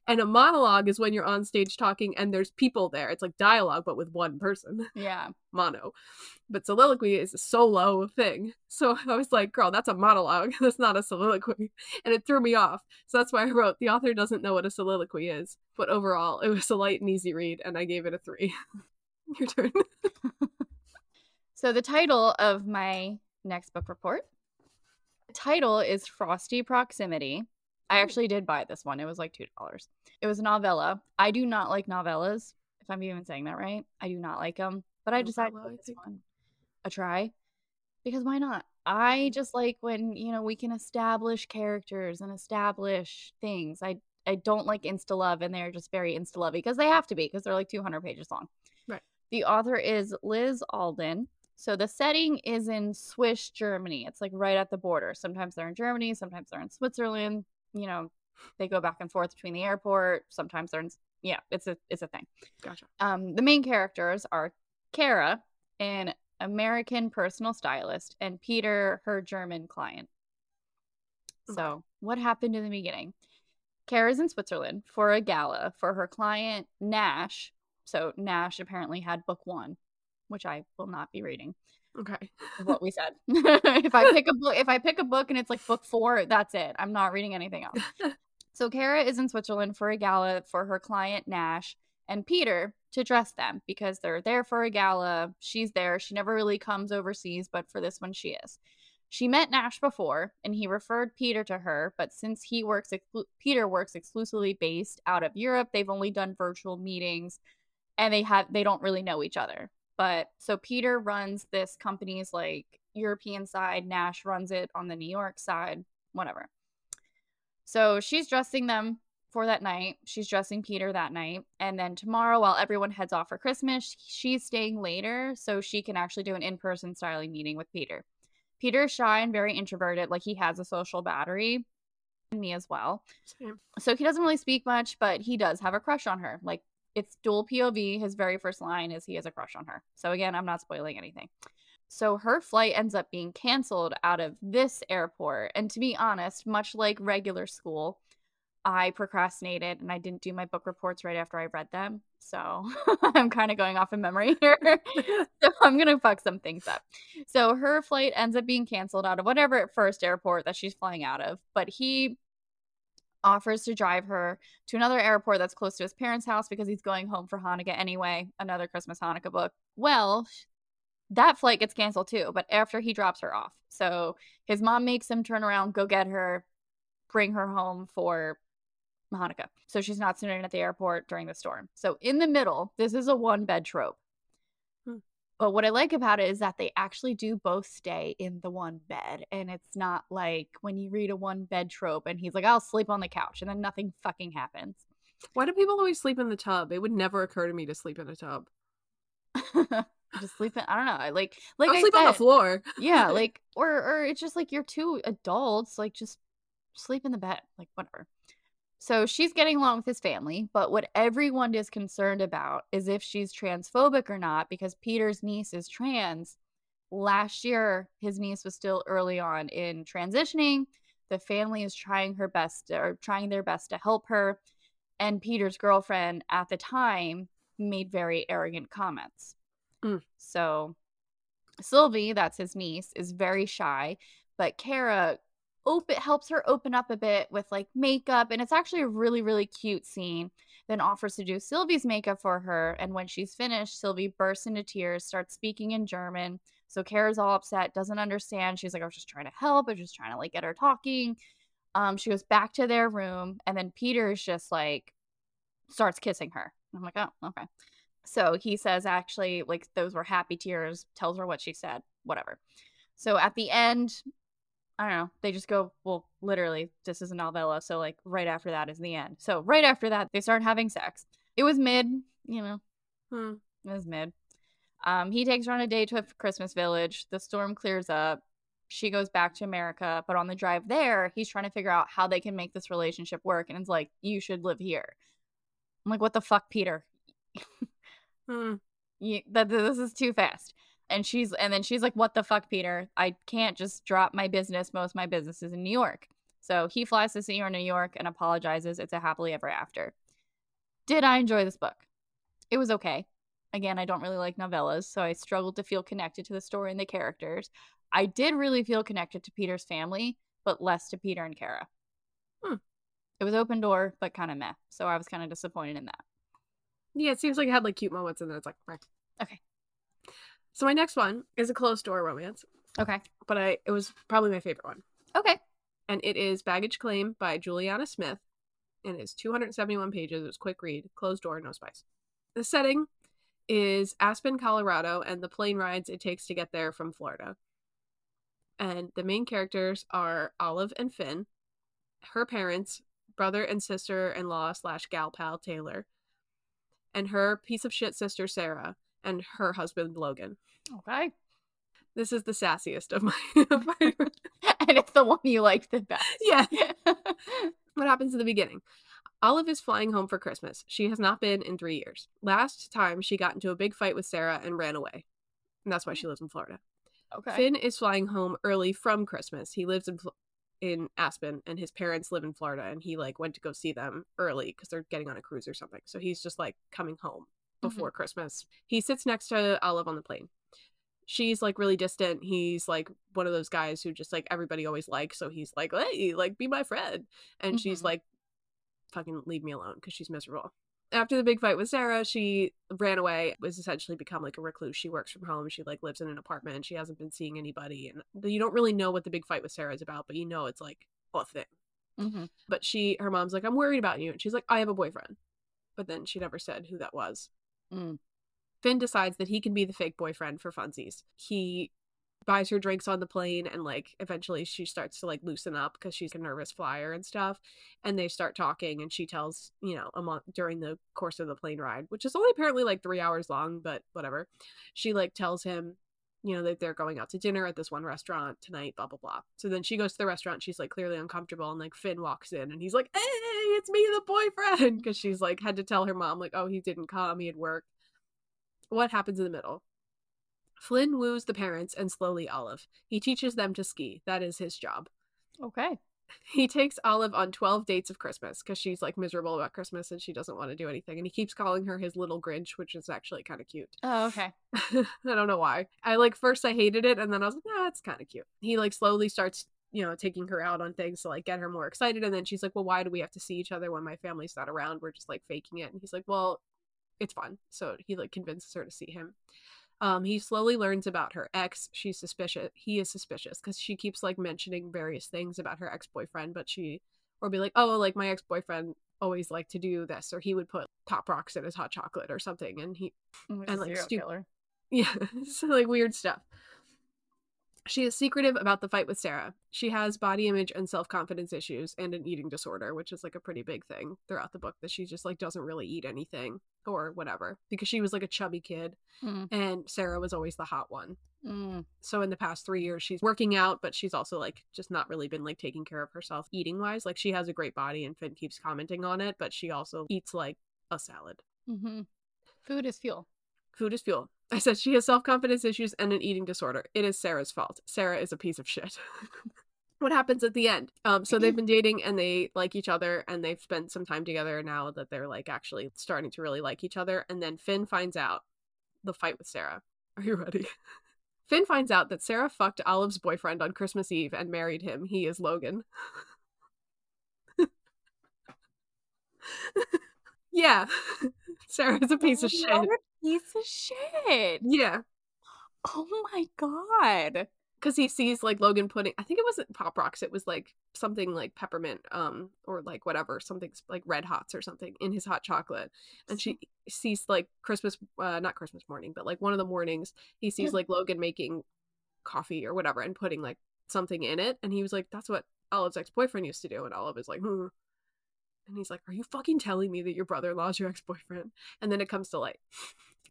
And a monologue is when you're on stage talking and there's people there. It's like dialogue, but with one person. <laughs> Yeah. Mono. But soliloquy is a solo thing. So <laughs> I was like, girl, that's a monologue. <laughs> That's not a soliloquy. And it threw me off. So that's why I wrote, the author doesn't know what a soliloquy is. But overall, it was a light and easy read, and I gave it a three. Your turn. so the title of my next book report. The title is Frosty Proximity. I actually did buy this one. It was like $2. It was a novella. I do not like novellas, if I'm even saying that right. I do not like them, but I decided to give this one a try because why not? I just like when, you know, we can establish characters and establish things. I I don't like insta love and they're just very insta lovey because they have to be because they're like 200 pages long. Right. The author is Liz Alden. So the setting is in Swiss Germany. It's like right at the border. Sometimes they're in Germany, sometimes they're in Switzerland. You know, they go back and forth between the airport. Sometimes they're in yeah, it's a it's a thing. Gotcha. Um, the main characters are Kara, an American personal stylist, and Peter, her German client. So, what happened in the beginning? Kara's in Switzerland for a gala for her client Nash. So Nash apparently had book one which I will not be reading. Okay. what we said. <laughs> if I pick a book, if I pick a book and it's like book four, that's it. I'm not reading anything else. <laughs> so Kara is in Switzerland for a gala for her client Nash, and Peter, to dress them because they're there for a gala. She's there. She never really comes overseas, but for this one, she is. She met Nash before, and he referred Peter to her. But since he works, exclu- Peter works exclusively based out of Europe, they've only done virtual meetings, and they have they don't really know each other. But so Peter runs this company's like European side. Nash runs it on the New York side. Whatever. So she's dressing them for that night. She's dressing Peter that night. And then tomorrow, while everyone heads off for Christmas, she's staying later so she can actually do an in person styling meeting with Peter. Peter is shy and very introverted, like he has a social battery. And me as well. Same. So he doesn't really speak much, but he does have a crush on her. Like it's dual POV. His very first line is he has a crush on her. So again, I'm not spoiling anything. So her flight ends up being canceled out of this airport. And to be honest, much like regular school, I procrastinated and I didn't do my book reports right after I read them. So <laughs> I'm kind of going off in memory here. <laughs> <laughs> so I'm going to fuck some things up. So her flight ends up being canceled out of whatever first airport that she's flying out of. But he offers to drive her to another airport that's close to his parents' house because he's going home for Hanukkah anyway, another Christmas Hanukkah book. Well, that flight gets canceled too, but after he drops her off. So his mom makes him turn around, go get her, bring her home for Hanukkah. So she's not sitting at the airport during the storm. So in the middle, this is a one bed trope. But what I like about it is that they actually do both stay in the one bed. And it's not like when you read a one bed trope and he's like, I'll sleep on the couch and then nothing fucking happens. Why do people always sleep in the tub? It would never occur to me to sleep in a tub. <laughs> just sleep in, I don't know. I Like, like I'll I sleep on the floor. yeah, <laughs> like, or, or it's just like you're two adults, like, just sleep in the bed, like, whatever. So she's getting along with his family, but what everyone is concerned about is if she's transphobic or not, because Peter's niece is trans. Last year, his niece was still early on in transitioning. The family is trying her best or trying their best to help her. And Peter's girlfriend at the time made very arrogant comments. Mm. So Sylvie, that's his niece, is very shy, but Kara open helps her open up a bit with like makeup and it's actually a really really cute scene then offers to do sylvie's makeup for her and when she's finished sylvie bursts into tears starts speaking in german so kara's all upset doesn't understand she's like i was just trying to help i was just trying to like get her talking. Um she goes back to their room and then peter is just like starts kissing her i'm like oh okay. So he says actually like those were happy tears tells her what she said whatever. So at the end I don't know. They just go, well, literally, this is a novella. So, like, right after that is the end. So, right after that, they start having sex. It was mid, you know, Hmm. it was mid. Um, he takes her on a date to a Christmas village. The storm clears up. She goes back to America. But on the drive there, he's trying to figure out how they can make this relationship work. And it's like, you should live here. I'm like, what the fuck, Peter? <laughs> Hmm. you, that this is too fast. And she's and then she's like, "What the fuck, Peter? I can't just drop my business. Most of my business is in New York." So he flies to see her in New York and apologizes. It's a happily ever after. Did I enjoy this book? It was okay. Again, I don't really like novellas, so I struggled to feel connected to the story and the characters. I did really feel connected to Peter's family, but less to Peter and Kara. Hmm. It was open door, but kind of meh. So I was kind of disappointed in that. Yeah, it seems like it had like cute moments and then it's like. Okay. So my next one is a closed door romance, Okay. but I it was probably my favorite one. Okay. And it is Baggage Claim by Juliana Smith. And it's 271 pages. It was quick read, closed door, no spice. The setting is Aspen, Colorado, and the plane rides it takes to get there from Florida. And the main characters are Olive and Finn, her parents, brother and sister in law slash gal pal Taylor, and her piece of shit sister Sarah, and her husband Logan. Okay. This is the sassiest of my. <laughs> And it's the one you like the best. yeah. <laughs> What happens in the beginning? Olive is flying home for Christmas. She has not been in three years. Last time she got into a big fight with Sarah and ran away. And that's why she lives in Florida. okay. Finn is flying home early from Christmas. He lives in in Aspen and his parents live in Florida and he like went to go see them early cuz they're getting on a cruise or something. So he's just like coming home before Christmas. He sits next to Olive on the plane. She's like really distant. He's like one of those guys who just like everybody always likes. So he's like, "Hey, like be my friend." And she's Mhm. like fucking leave me alone cuz she's miserable. after the big fight with Sarah, she ran away, was essentially become like a recluse. She works from home. She like lives in an apartment. She hasn't been seeing anybody. And you don't really know what the big fight with Sarah is about, but you know it's like a thing. Mm-hmm. But she, her mom's like, I'm worried about you. And she's like, I have a boyfriend. But then she never said who that was. Mm. Finn decides that he can be the fake boyfriend for funsies. He buys her drinks on the plane and like eventually she starts to like loosen up because she's a nervous flyer and stuff and they start talking and she tells you know during the course of the plane ride which is only apparently like three hours long but whatever she like tells him you know that they're going out to dinner at this one restaurant tonight blah blah blah so then she goes to the restaurant she's like clearly uncomfortable and like finn walks in and he's like hey it's me the boyfriend because she's like had to tell her mom like oh he didn't come he had work what happens in the middle Finn woos the parents and slowly Olive. He teaches them to ski. That is his job. Okay. He takes Olive on 12 dates of Christmas because she's like miserable about Christmas and she doesn't want to do anything. And he keeps calling her his little Grinch, which is actually kind of cute. Oh, okay. <laughs> I don't know why. I like first I hated it and then I was like, nah, it's kind of cute. He like slowly starts, you know, taking her out on things to like get her more excited. And then she's like, well, why do we have to see each other when my family's not around? We're just like faking it. And he's like, well, it's fun. So he like convinces her to see him. Um, he slowly learns about her ex. She's suspicious. He is suspicious because she keeps like mentioning various things about her ex boyfriend, but she or be like, oh, like my ex boyfriend always liked to do this, or he would put pop rocks in his hot chocolate or something, and he and like stupid, <laughs> yeah, so like weird stuff. She is secretive about the fight with Sarah. She has body image and self confidence issues and an eating disorder, which is like a pretty big thing throughout the book that she just like doesn't really eat anything or whatever because she was like a chubby kid mm. and Sarah was always the hot one. Mm. So in the past three years, she's working out, but she's also like just not really been like taking care of herself eating wise. Like she has a great body and Finn keeps commenting on it, but she also eats like a salad. Mm-hmm. Food is fuel. Food is fuel. <laughs> I said she has self confidence issues and an eating disorder. It is Sarah's fault. Sarah is a piece of shit. <laughs> what happens at the end? Um, so they've been dating and they like each other and they've spent some time together now that they're like actually starting to really like each other. And then Finn finds out the fight with Sarah. Are you ready? <laughs> Finn finds out that Sarah fucked Olive's boyfriend on Christmas Eve and married him. He is Logan. yeah. Sarah's a piece of shit. Piece of shit. Yeah. Oh my god. Because he sees like Logan putting, I think it wasn't Pop Rocks, it was like something like peppermint, um, or like whatever, something like Red Hots or something in his hot chocolate. And she sees like Christmas, uh, not Christmas morning, but like one of the mornings, he sees like Logan making coffee or whatever and putting like something in it. And he was like, that's what Olive's ex boyfriend used to do. And Olive is like, hmm. And he's like, Are you fucking telling me that your brother in law is your ex boyfriend? And then it comes to light.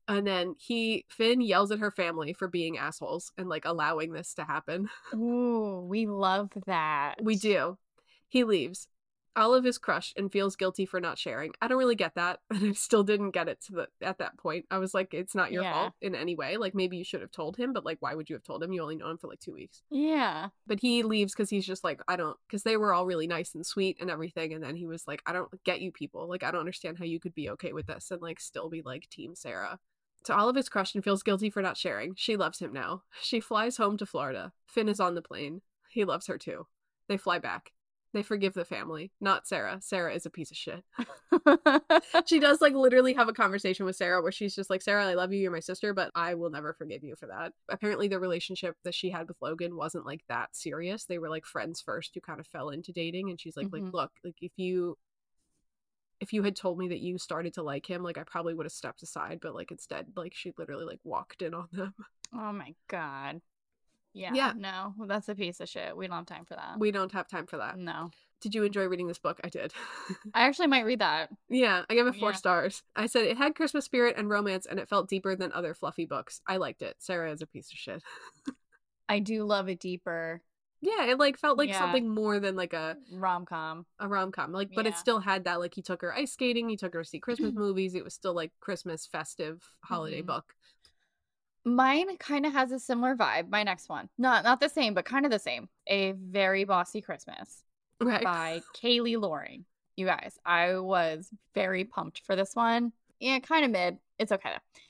And then he, Finn yells at her family for being assholes and like allowing this to happen. Ooh, we love that. We do. He leaves. Olive is crushed and feels guilty for not sharing. I don't really get that, <laughs> and I still didn't get it to the at that point. I was like, it's not your Yeah. fault in any way. Like maybe you should have told him, but like why would you have told him? You only know him for like two weeks. Yeah. But he leaves because he's just like, I don't, because they were all really nice and sweet and everything. And then he was like, I don't get you people. Like, I don't understand how you could be okay with this and like still be like Team Sarah. So Olive is crushed and feels guilty for not sharing. She loves him now. She flies home to Florida. Finn is on the plane. He loves her too. They fly back. They forgive the family, not Sarah. Sarah is a piece of shit. <laughs> she does like literally have a conversation with Sarah where she's just like, Sarah, I love you. You're my sister, but I will never forgive you for that. Apparently, the relationship that she had with Logan wasn't like that serious. They were like friends first who kind of fell into dating. And she's like, like, Mhm. look, like if you if you had told me that you started to like him, like I probably would have stepped aside, but like instead, like she literally like walked in on them. oh my god. Yeah. Yeah. No, that's a piece of shit. We don't have time for that. We don't have time for that. no. Did you enjoy reading this book? I did. <laughs> I actually might read that. yeah, I gave it four Yeah. stars. I said it had Christmas spirit and romance and it felt deeper than other fluffy books. I liked it. Sarah is a piece of shit. <laughs> I do love it deeper Yeah, it like felt like Yeah. something more than like a rom com. a rom com. Like, but it still had that like he took her ice skating, he took her to see Christmas <laughs> movies. It was still like Christmas festive holiday Mhm. book. Mine kind of has a similar vibe. My next one, not not the same, but kind of the same. A very bossy Christmas Right. by Kayley Loring. You guys, I was very pumped for this one. Yeah, kind of mid. It's okay though.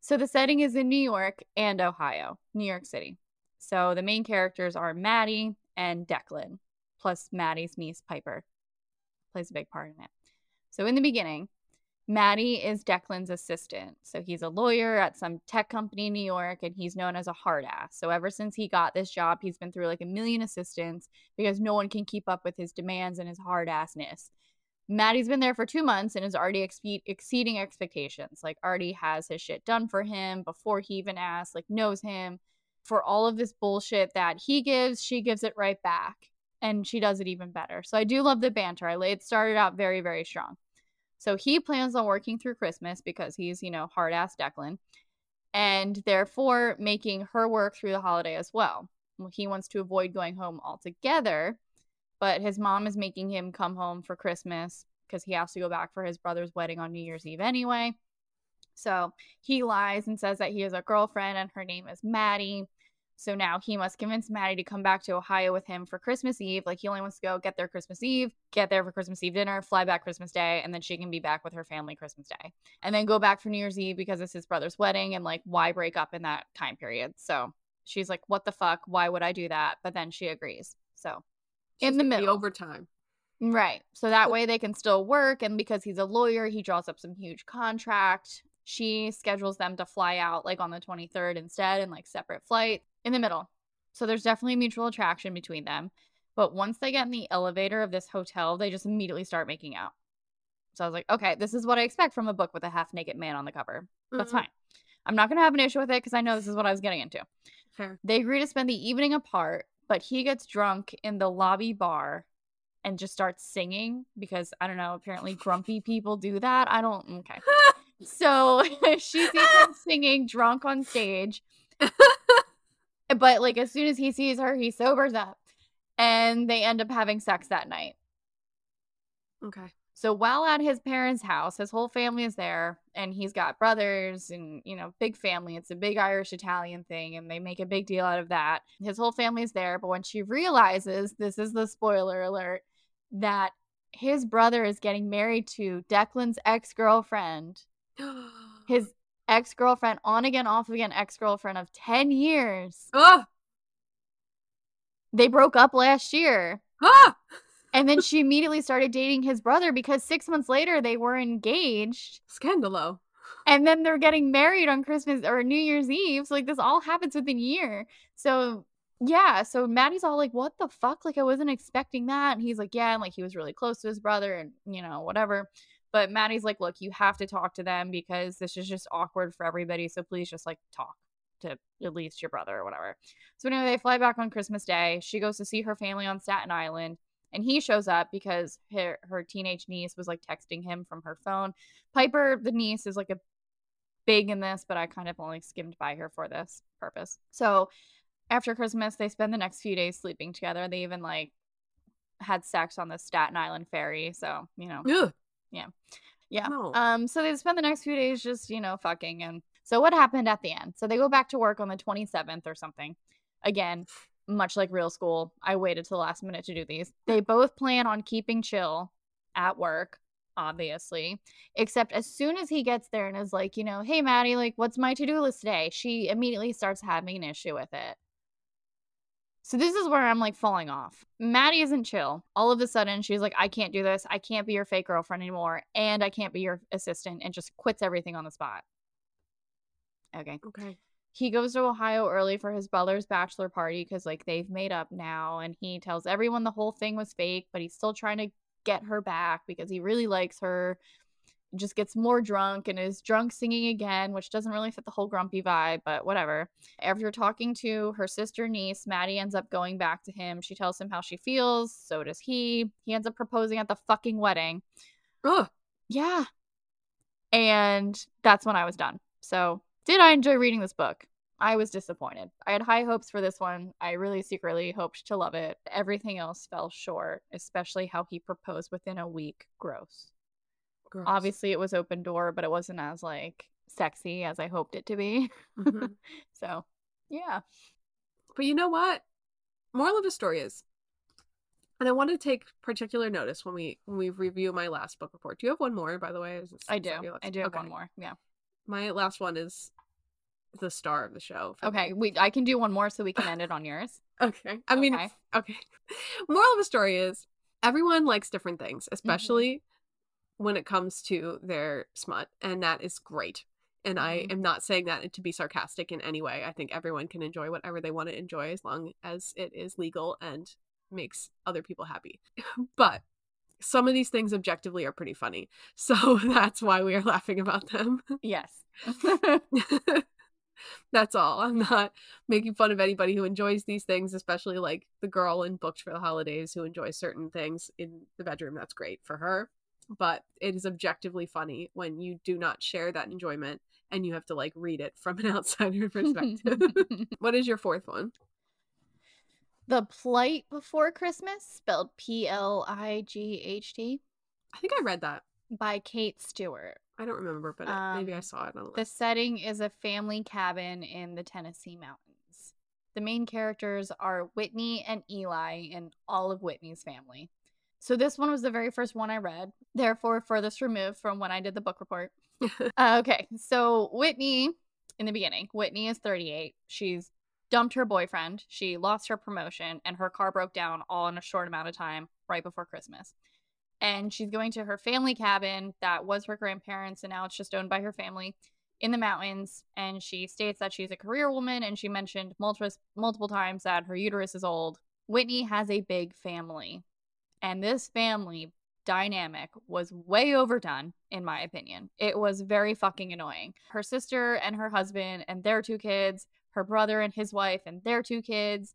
So the setting is in New York and Ohio, New York City. So the main characters are Maddie and Declan, plus Maddie's niece Piper plays a big part in it. So in the beginning, Maddie is Declan's assistant. So he's a lawyer at some tech company in New York and he's known as a hard ass. So ever since he got this job, he's been through like a million assistants because no one can keep up with his demands and his hard assness. Maddie's been there for two months and is already ex- exceeding expectations. Like, already has his shit done for him before he even asks, like, knows him. For all of this bullshit that he gives, she gives it right back. And she does it even better. So I do love the banter. I it started out very, very strong. So he plans on working through Christmas because he's, you know, hard ass Declan, and therefore making her work through the holiday as well. He wants to avoid going home altogether, but his mom is making him come home for Christmas because he has to go back for his brother's wedding on New Year's Eve anyway. So he lies and says that he has a girlfriend and her name is Maddie. So now he must convince Maddie to come back to Ohio with him for Christmas Eve. Like he only wants to go get there Christmas Eve, get there for Christmas Eve dinner, fly back Christmas Day, and then she can be back with her family Christmas Day. And then go back for New Year's Eve because it's his brother's wedding and like why break up in that time period? So she's like, What the fuck? Why would I do that? But then she agrees. So She's in the middle. overtime. Right. So that way they can still work. And because he's a lawyer, he draws up some huge contract. She schedules them to fly out like on the 23rd instead in like separate flight in the middle. So there's definitely mutual attraction between them. But once they get in the elevator of this hotel, they just immediately start making out. So I was like, okay, this is what I expect from a book with a half naked man on the cover. That's Mhm. fine. I'm not going to have an issue with it because I know this is what I was getting into. Fair. They agree to spend the evening apart, but he gets drunk in the lobby bar and just starts singing because I don't know, apparently grumpy people do that. I don't okay. <laughs> So <laughs> she sees him <laughs> singing drunk on stage. <laughs> but like as soon as he sees her, he sobers up. And they end up having sex that night. okay. So while at his parents' house, his whole family is there, and he's got brothers and, you know, big family. It's a big Irish Italian thing, and they make a big deal out of that. His whole family is there, but when she realizes this is the spoiler alert that his brother is getting married to Declan's ex girlfriend, <gasps> his ex girlfriend, on again, off again ex girlfriend of 10 years. oh, They broke up last year. ah! And then she immediately started dating his brother because six months later they were engaged. Scandalo. and then they're getting married on Christmas or New Year's Eve. So like this all happens within a year. So yeah, so Maddie's all like, "What the fuck? Like I wasn't expecting that." And he's like, "Yeah," and like he was really close to his brother, and you know whatever. But Maddie's like, "Look, you have to talk to them because this is just awkward for everybody. So please just like talk to at least your brother or whatever." So anyway, they fly back on Christmas Day. She goes to see her family on Staten Island and he shows up because her her teenage niece was like texting him from her phone. Piper, the niece, is like a big in this, but I kind of only skimmed by her for this purpose. So after Christmas, they spend the next few days sleeping together. They even like had sex on the Staten Island ferry. So you know. Yeah. No. Um. So they spend the next few days just you know fucking and so what happened at the end? So they go back to work on the twenty seventh or something. Again, much like real school, I waited till the last minute to do these. They both plan on keeping chill at work, obviously. Except as soon as he gets there and is like, you know, hey Maddie, like, what's my to do list today? She immediately starts having an issue with it. So this is where I'm like falling off. Maddie isn't chill. All of a sudden, she's like, I can't do this. I can't be your fake girlfriend anymore. And I can't be your assistant and just quits everything on the spot. Okay. Okay. He goes to Ohio early for his brother's bachelor party because, like, they've made up now. And he tells everyone the whole thing was fake, but he's still trying to get her back because he really likes her just gets more drunk and is drunk singing again, which doesn't really fit the whole grumpy vibe, but whatever. After talking to her sister niece, Maddie ends up going back to him. She tells him how she feels, so does he. He ends up proposing at the fucking wedding. Ugh. Yeah. And that's when I was done. So, did I enjoy reading this book? I was disappointed. I had high hopes for this one. I really secretly hoped to love it. Everything else fell short, especially how he proposed within a week. Gross Gross. obviously it was open door but it wasn't as like sexy as i hoped it to be Mhm. <laughs> so yeah But you know what? Moral of the story is, and I want to take particular notice when we when we review my last book report. Do you have one more, by the way? I do that your last- i do have okay. one more yeah My last one is the star of the show. for me. okay we i can do one more so we can end it on yours <laughs> Okay. I mean, Okay. okay. <laughs> Moral of the story is everyone likes different things, especially when it comes to their smut, and that is great. And I Mhm. am not saying that to be sarcastic in any way. I think everyone can enjoy whatever they want to enjoy as long as it is legal and makes other people happy. <laughs> but some of these things objectively are pretty funny. <laughs> So that's why we are laughing about them. <laughs> Yes. That's all. I'm not making fun of anybody who enjoys these things, especially like the girl in Booked for the Holidays who enjoys certain things in the bedroom. That's great for her. But it is objectively funny when you do not share that enjoyment and you have to like read it from an <laughs> outsider perspective. <laughs> what is your fourth one? the Plight Before Christmas, spelled P L I G H T, I think I read that. by Kate Stewart. I don't remember, but I- maybe I Um, saw it The setting is a family cabin in the Tennessee mountains. The main characters are Whitney and Eli and all of Whitney's family. So this one was the very first one I read, therefore furthest removed from when I did the book report. <laughs> Uh, okay, so Whitney, in the beginning, Whitney is 38. She's dumped her boyfriend. She lost her promotion, and her car broke down all in a short amount of time right before Christmas. And she's going to her family cabin that was her grandparents, and now it's just owned by her family in the mountains. And she states that she's a career woman, and she mentioned multiple multiple times that her uterus is old. Whitney has a big family, and this family dynamic was way overdone, in my opinion. It was very fucking annoying. Her sister and her husband and their two kids, her brother and his wife and their two kids.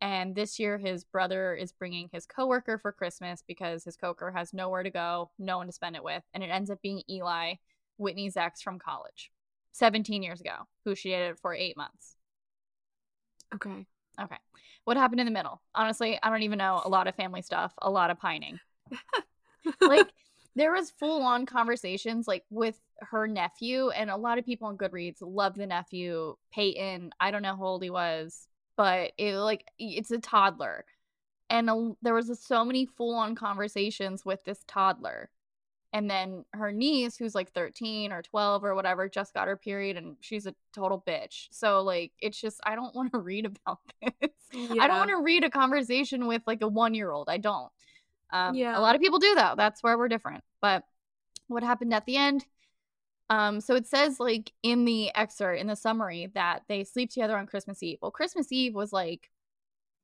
And this year, his brother is bringing his coworker for Christmas because his coworker has nowhere to go, no one to spend it with. And it ends up being Eli, Whitney's ex from college, 17 years ago, who she dated for eight months. okay. Okay. What happened in the middle? Honestly, I don't even know. A lot of family stuff, a lot of pining. <laughs> like there was full on conversations like with her nephew and a lot of people on goodreads love the nephew peyton i don't know how old he was but it like it's a toddler and a, there was so many full on conversations with this toddler and then her niece who's like 13 or 12 or whatever just got her period and she's a total bitch so like it's just i don't <laughs> want to read about this i don't want to read a conversation with like a one year old i don't um, Yeah. A lot of people do though. That's where we're different. But what happened at the end? Um, so it says like in the excerpt in the summary that they sleep together on Christmas Eve. Well, Christmas Eve was like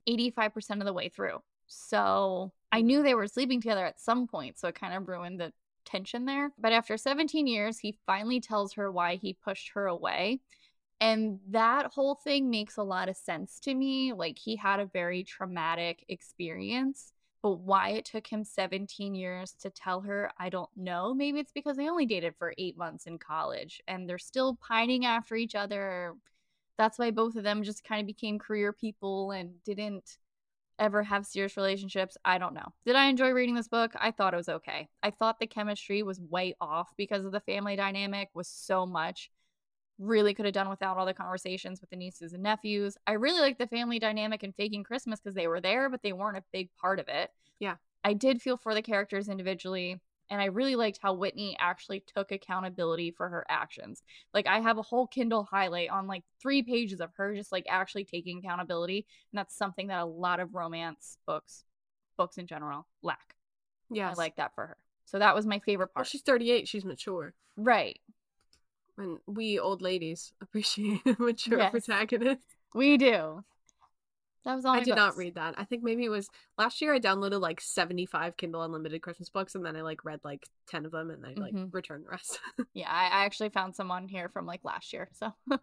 85% of the way through. So I knew they were sleeping together at some point. So it kind of ruined the tension there. But after 17 years, he finally tells her why he pushed her away. And that whole thing makes a lot of sense to me. Like he had a very traumatic experience but why it took him 17 years to tell her, I don't know. Maybe it's because they only dated for eight months in college and they're still pining after each other. That's why both of them just kind of became career people and didn't ever have serious relationships. I don't know. Did I enjoy reading this book? I thought it was okay. I thought the chemistry was way off because of the family dynamic was so much. Really could have done without all the conversations with the nieces and nephews. I really like the family dynamic and Faking Christmas because they were there, but they weren't a big part of it. Yeah. I did feel for the characters individually. And I really liked how Whitney actually took accountability for her actions. Like, I have a whole Kindle highlight on like three pages of her just like actually taking accountability. And that's something that a lot of romance books, books in general, lack. Yeah. I like that for her. So that was my favorite Well, part. she's 38. She's mature. right. And we old ladies appreciate a <laughs> mature Yes. protagonist. We do. That was all I did not read that. I think maybe it was last year I downloaded like 75 Kindle Unlimited Christmas books and then I like read like 10 of them and I like Mhm. returned the rest. <laughs> Yeah, I, I actually found some on here from like last year. So <laughs>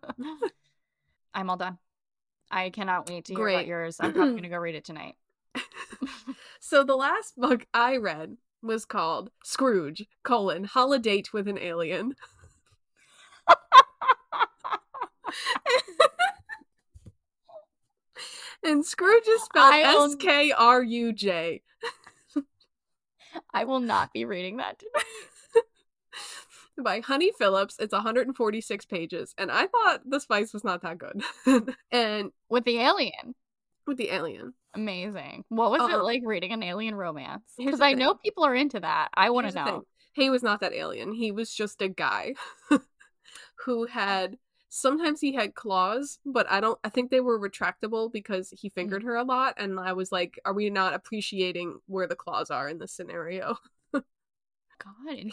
<laughs> I'm all done. I cannot wait to hear about yours. I'm probably going to <clears throat> go read it tonight. so the last book I read was called Scrooge, colon, Holiday with an Alien. And Scrooge is spelled S K R U J. <laughs> I will not be reading that tonight. <laughs> by Honey Phillips. It's 146 pages, and I thought the spice was not that good. <laughs> and With the alien. with the alien, Amazing. What was it Uh-uh. like reading an alien romance? Because I know people are into that. I want to know. He was not that alien. He was just a guy who had sometimes he had claws, but I don't I think they were retractable because he Mm. fingered her a lot and I was like, are we not appreciating where the claws are in this scenario? <laughs> God,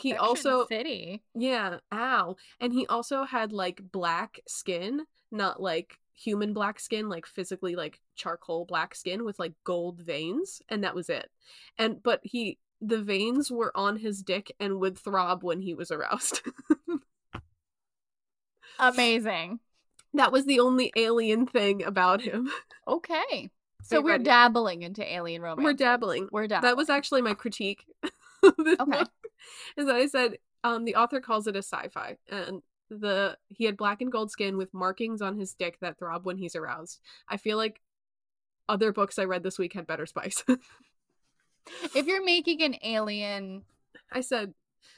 He also- City. Yeah, ow. And he also had like black skin, not like human black skin, like physically like charcoal black skin with like gold veins, and that was it. And but he the veins were on his dick and would throb when he was aroused. <laughs> Amazing. that was the only alien thing about him. Okay. So we're ready? dabbling into alien romance. We're dabbling. We're dabbling. That was actually my critique. <laughs> Okay. book, Is that I said um the author calls it a sci-fi and the he had black and gold skin with markings on his dick that throb when he's aroused. I feel like other books I read this week had better spice. <laughs> If you're making an alien, I said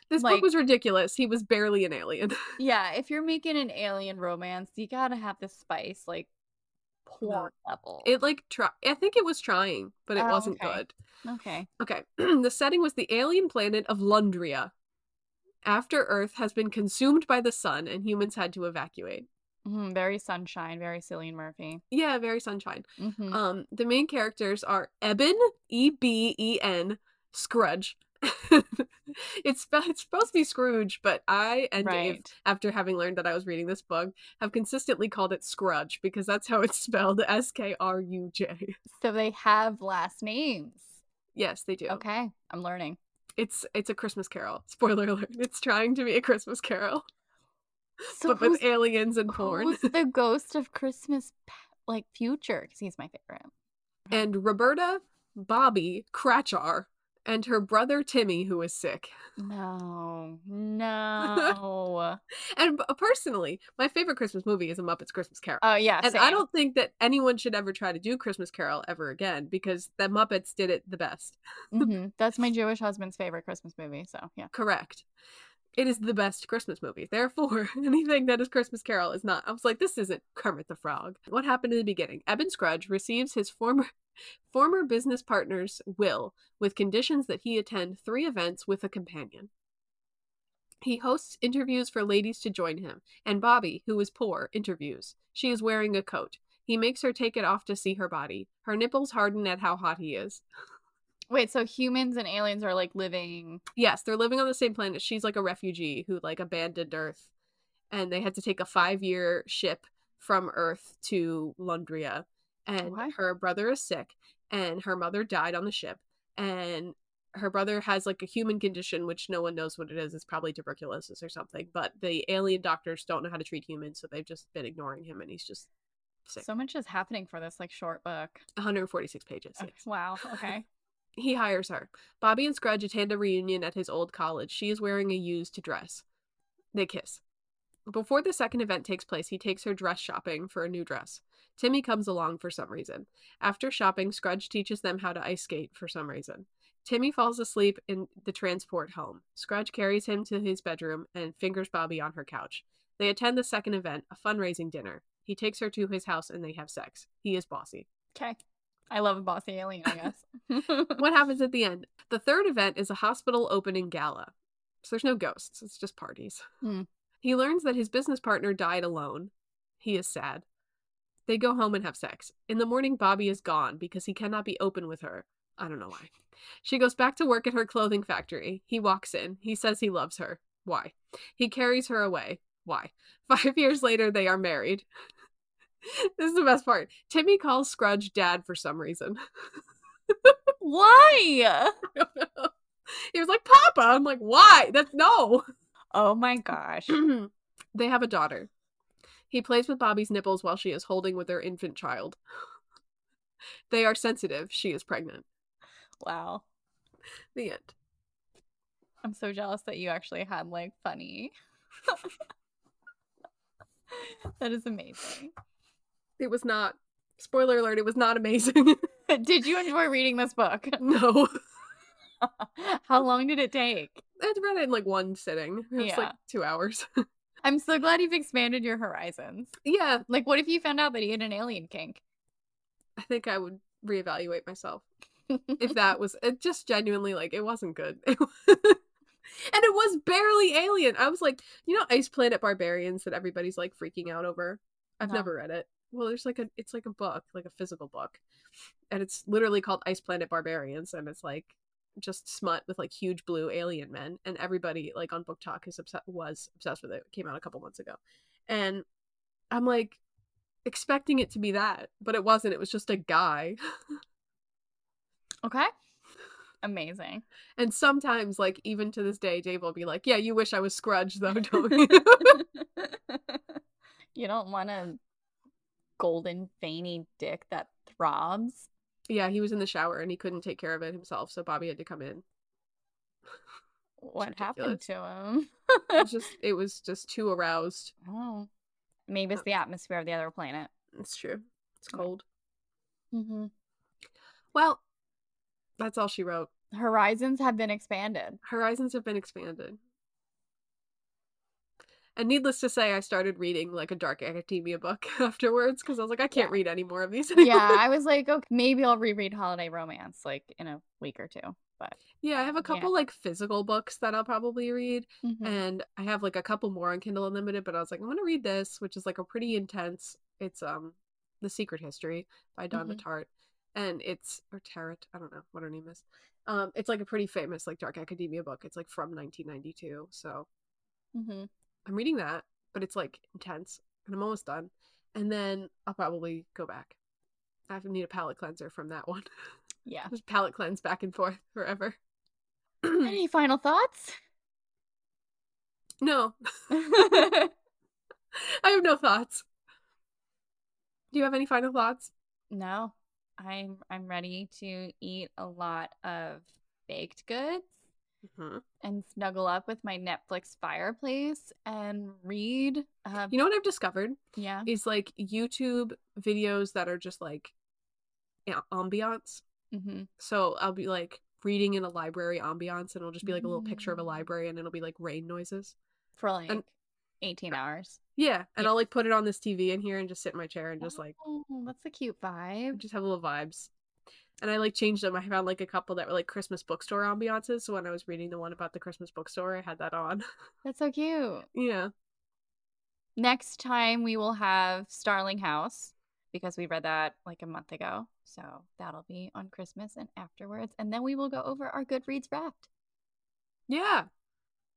this Like- book was ridiculous. He was barely an alien. <laughs> yeah, if you're making an alien romance, you gotta have the spice, like porn level. It like try I think it was trying, but it Oh, wasn't okay. good. okay. Okay. <clears throat> the setting was the alien planet of Lundria. After Earth has been consumed by the sun and humans had to evacuate. Mhm, very sunshine, very Cillian Murphy. Yeah, very sunshine. Mhm. Um, the main characters are Eben, E B E N, Scrudge. <laughs> it's it's supposed to be Scrooge, but I and Dave, after having learned that I was reading this book, have consistently called it Scrudge because that's how it's <laughs> spelled S K R U J. So they have last names. Yes, they do. Okay, I'm learning. It's it's a Christmas Carol. Spoiler alert! It's trying to be a Christmas Carol, <laughs> So but with aliens and porn. who's the ghost of Christmas like future? Because he's my favorite. and Roberta, Bobby, Cratchit, and her brother Timmy, who is sick. No, <laughs> no. And personally, my favorite Christmas movie is A Muppets Christmas Carol. Oh yeah, and same. I don't think that anyone should ever try to do Christmas Carol ever again because the Muppets did it the best. Mhm, That's my Jewish husband's favorite Christmas movie. So yeah. Correct. It is the best Christmas movie. Therefore, <laughs> anything that is Christmas Carol is not. I was like, this isn't Kermit the Frog. What happened in the beginning? Eben Scrudge receives his former <laughs> former business partner's will with conditions that he attend three events with a companion. He hosts interviews for ladies to join him, and Bobby, who is poor, interviews. She is wearing a coat. He makes her take it off to see her body. Her nipples harden at how hot he is. <laughs> Wait, so humans and aliens are like living. Yes, they're living on the same planet. She's like a refugee who like abandoned Earth, and they had to take a five-year ship from Earth to Lundria. And Okay. her brother is sick, and her mother died on the ship, and her brother has like a human condition which no one knows what it is. It's probably tuberculosis or something. But the alien doctors don't know how to treat humans, so they've just been ignoring him, and he's just sick. So much is happening for this like short book. 146 pages. Okay. Wow. Okay. <laughs> He hires her. Bobby and Scrudge attend a reunion at his old college. She is wearing a used dress. They kiss. Before the second event takes place, he takes her dress shopping for a new dress. Timmy comes along for some reason. After shopping, Scrudge teaches them how to ice skate for some reason. Timmy falls asleep in the transport home. Scrudge carries him to his bedroom and fingers Bobby on her couch. They attend the second event, a fundraising dinner. He takes her to his house and they have sex. He is bossy. Okay. I love a bossy alien. I guess. <laughs> what happens at the end? The third event is a hospital opening gala. So there's no ghosts, it's just parties. Hmm. He learns that his business partner died alone. He is sad. They go home and have sex. In the morning, Bobby is gone because he cannot be open with her. I don't know why. She goes back to work at her clothing factory. He walks in. He says he loves her. Why? He carries her away. Why? <laughs> Five years later, they are married. <laughs> this is the best part. Timmy calls Scrudge dad for some reason. <laughs> Why? <laughs> he was like, Papa. I'm like, why? That's no. Oh my gosh. <clears throat> they have a daughter. He plays with Bobby's nipples while she is holding with their infant child. They are sensitive. She is pregnant. Wow. The end. I'm so jealous that you actually had like funny. that is amazing. It was not. Spoiler alert, it was not amazing. <laughs> <laughs> Did you enjoy reading this book? <laughs> no. How long did it take? I read it in like one sitting. It was Yeah. like two hours. I'm so glad you've expanded your horizons. yeah, Like, what if you found out that he had an alien kink? I think I would reevaluate myself. if that was it just genuinely like it wasn't good and it was barely alien i was like you know ice planet barbarians that everybody's like freaking out over i've No. never read it well there's like a it's like a book like a physical book and it's literally called ice planet barbarians and it's like just smut with like huge blue alien men, and everybody like on BookTok is obsessed was obsessed with it. it. Came out a couple months ago, and I'm like expecting it to be that, but it wasn't. It was just a guy. Okay. Amazing. <laughs> and sometimes, like even to this day, Dave will be like, "Yeah, you wish I was Scrudge, though, don't you?" <laughs> you don't want a golden veiny dick that throbs. yeah, he was in the shower and he couldn't take care of it himself, so Bobby had to come in. <laughs> What happened to him? It was just <laughs> it was just too aroused. oh, maybe it's the atmosphere of the other planet. It's true. It's cold. Mm-hmm. Well, that's all she wrote. Horizons have been expanded. Horizons have been expanded. And needless to say, I started reading like a dark academia book <laughs> afterwards because I was like, I can't Yeah. read any more of these. <laughs> Anymore. yeah, I was like, okay, maybe I'll reread Holiday Romance like in a week or two. But yeah, I have a Yeah. couple like physical books that I'll probably read, Mhm. and I have like a couple more on Kindle Unlimited. But I was like, I'm gonna read this, which is like a pretty intense. It's um, The Secret History by Donna Mhm. Tartt, and it's or Tarot. I don't know what her name is. Um, it's like a pretty famous like dark academia book. It's like from 1992, so Mhm. I'm reading that, but it's like intense, and I'm almost done. And then I'll probably go back. I have to need a palate cleanser from that one. <laughs> yeah. Just palate cleanse back and forth forever. <clears throat> Any final thoughts? <clears throat> no, <laughs> <laughs> I have no thoughts. Do you have any final thoughts? no, I'm I'm ready to eat a lot of baked goods Mm-hmm. and snuggle up with my Netflix fireplace and read. Uh, You know what I've discovered yeah. is like YouTube videos that are just like ambiance. hmm So I'll be like reading in a library ambiance, and it'll just be like a little picture of a Mm. library, and it'll be like rain noises. For like And- 18 hours. Yeah, and. I'll like put it on this TV in here and just sit in my chair and just like Oh, that's a cute vibe. just have little vibes. And I like changed them. I found like a couple that were like Christmas bookstore ambiances. So when I was reading the one about the Christmas bookstore, I had that on. <laughs> That's so cute. yeah. Next time we will have Starling House because we read that like a month ago. So that'll be on Christmas and afterwards. And then we will go over our Goodreads wrapped. Yeah.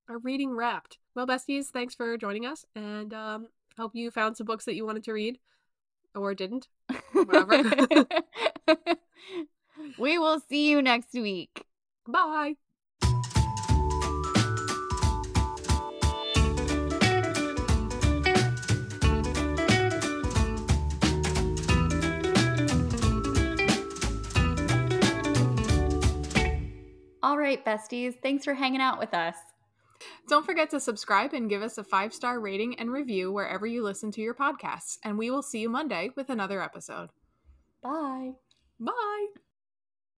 Our reading wrapped. Well, besties, thanks for joining us. And um hope you found some books that you wanted to read. Or didn't. Whatever. <laughs> <laughs> we will see you next week. Bye. All right, besties. Thanks for hanging out with us. Don't forget to subscribe and give us a five star rating and review wherever you listen to your podcasts. And we will see you Monday with another episode. Bye. Bye.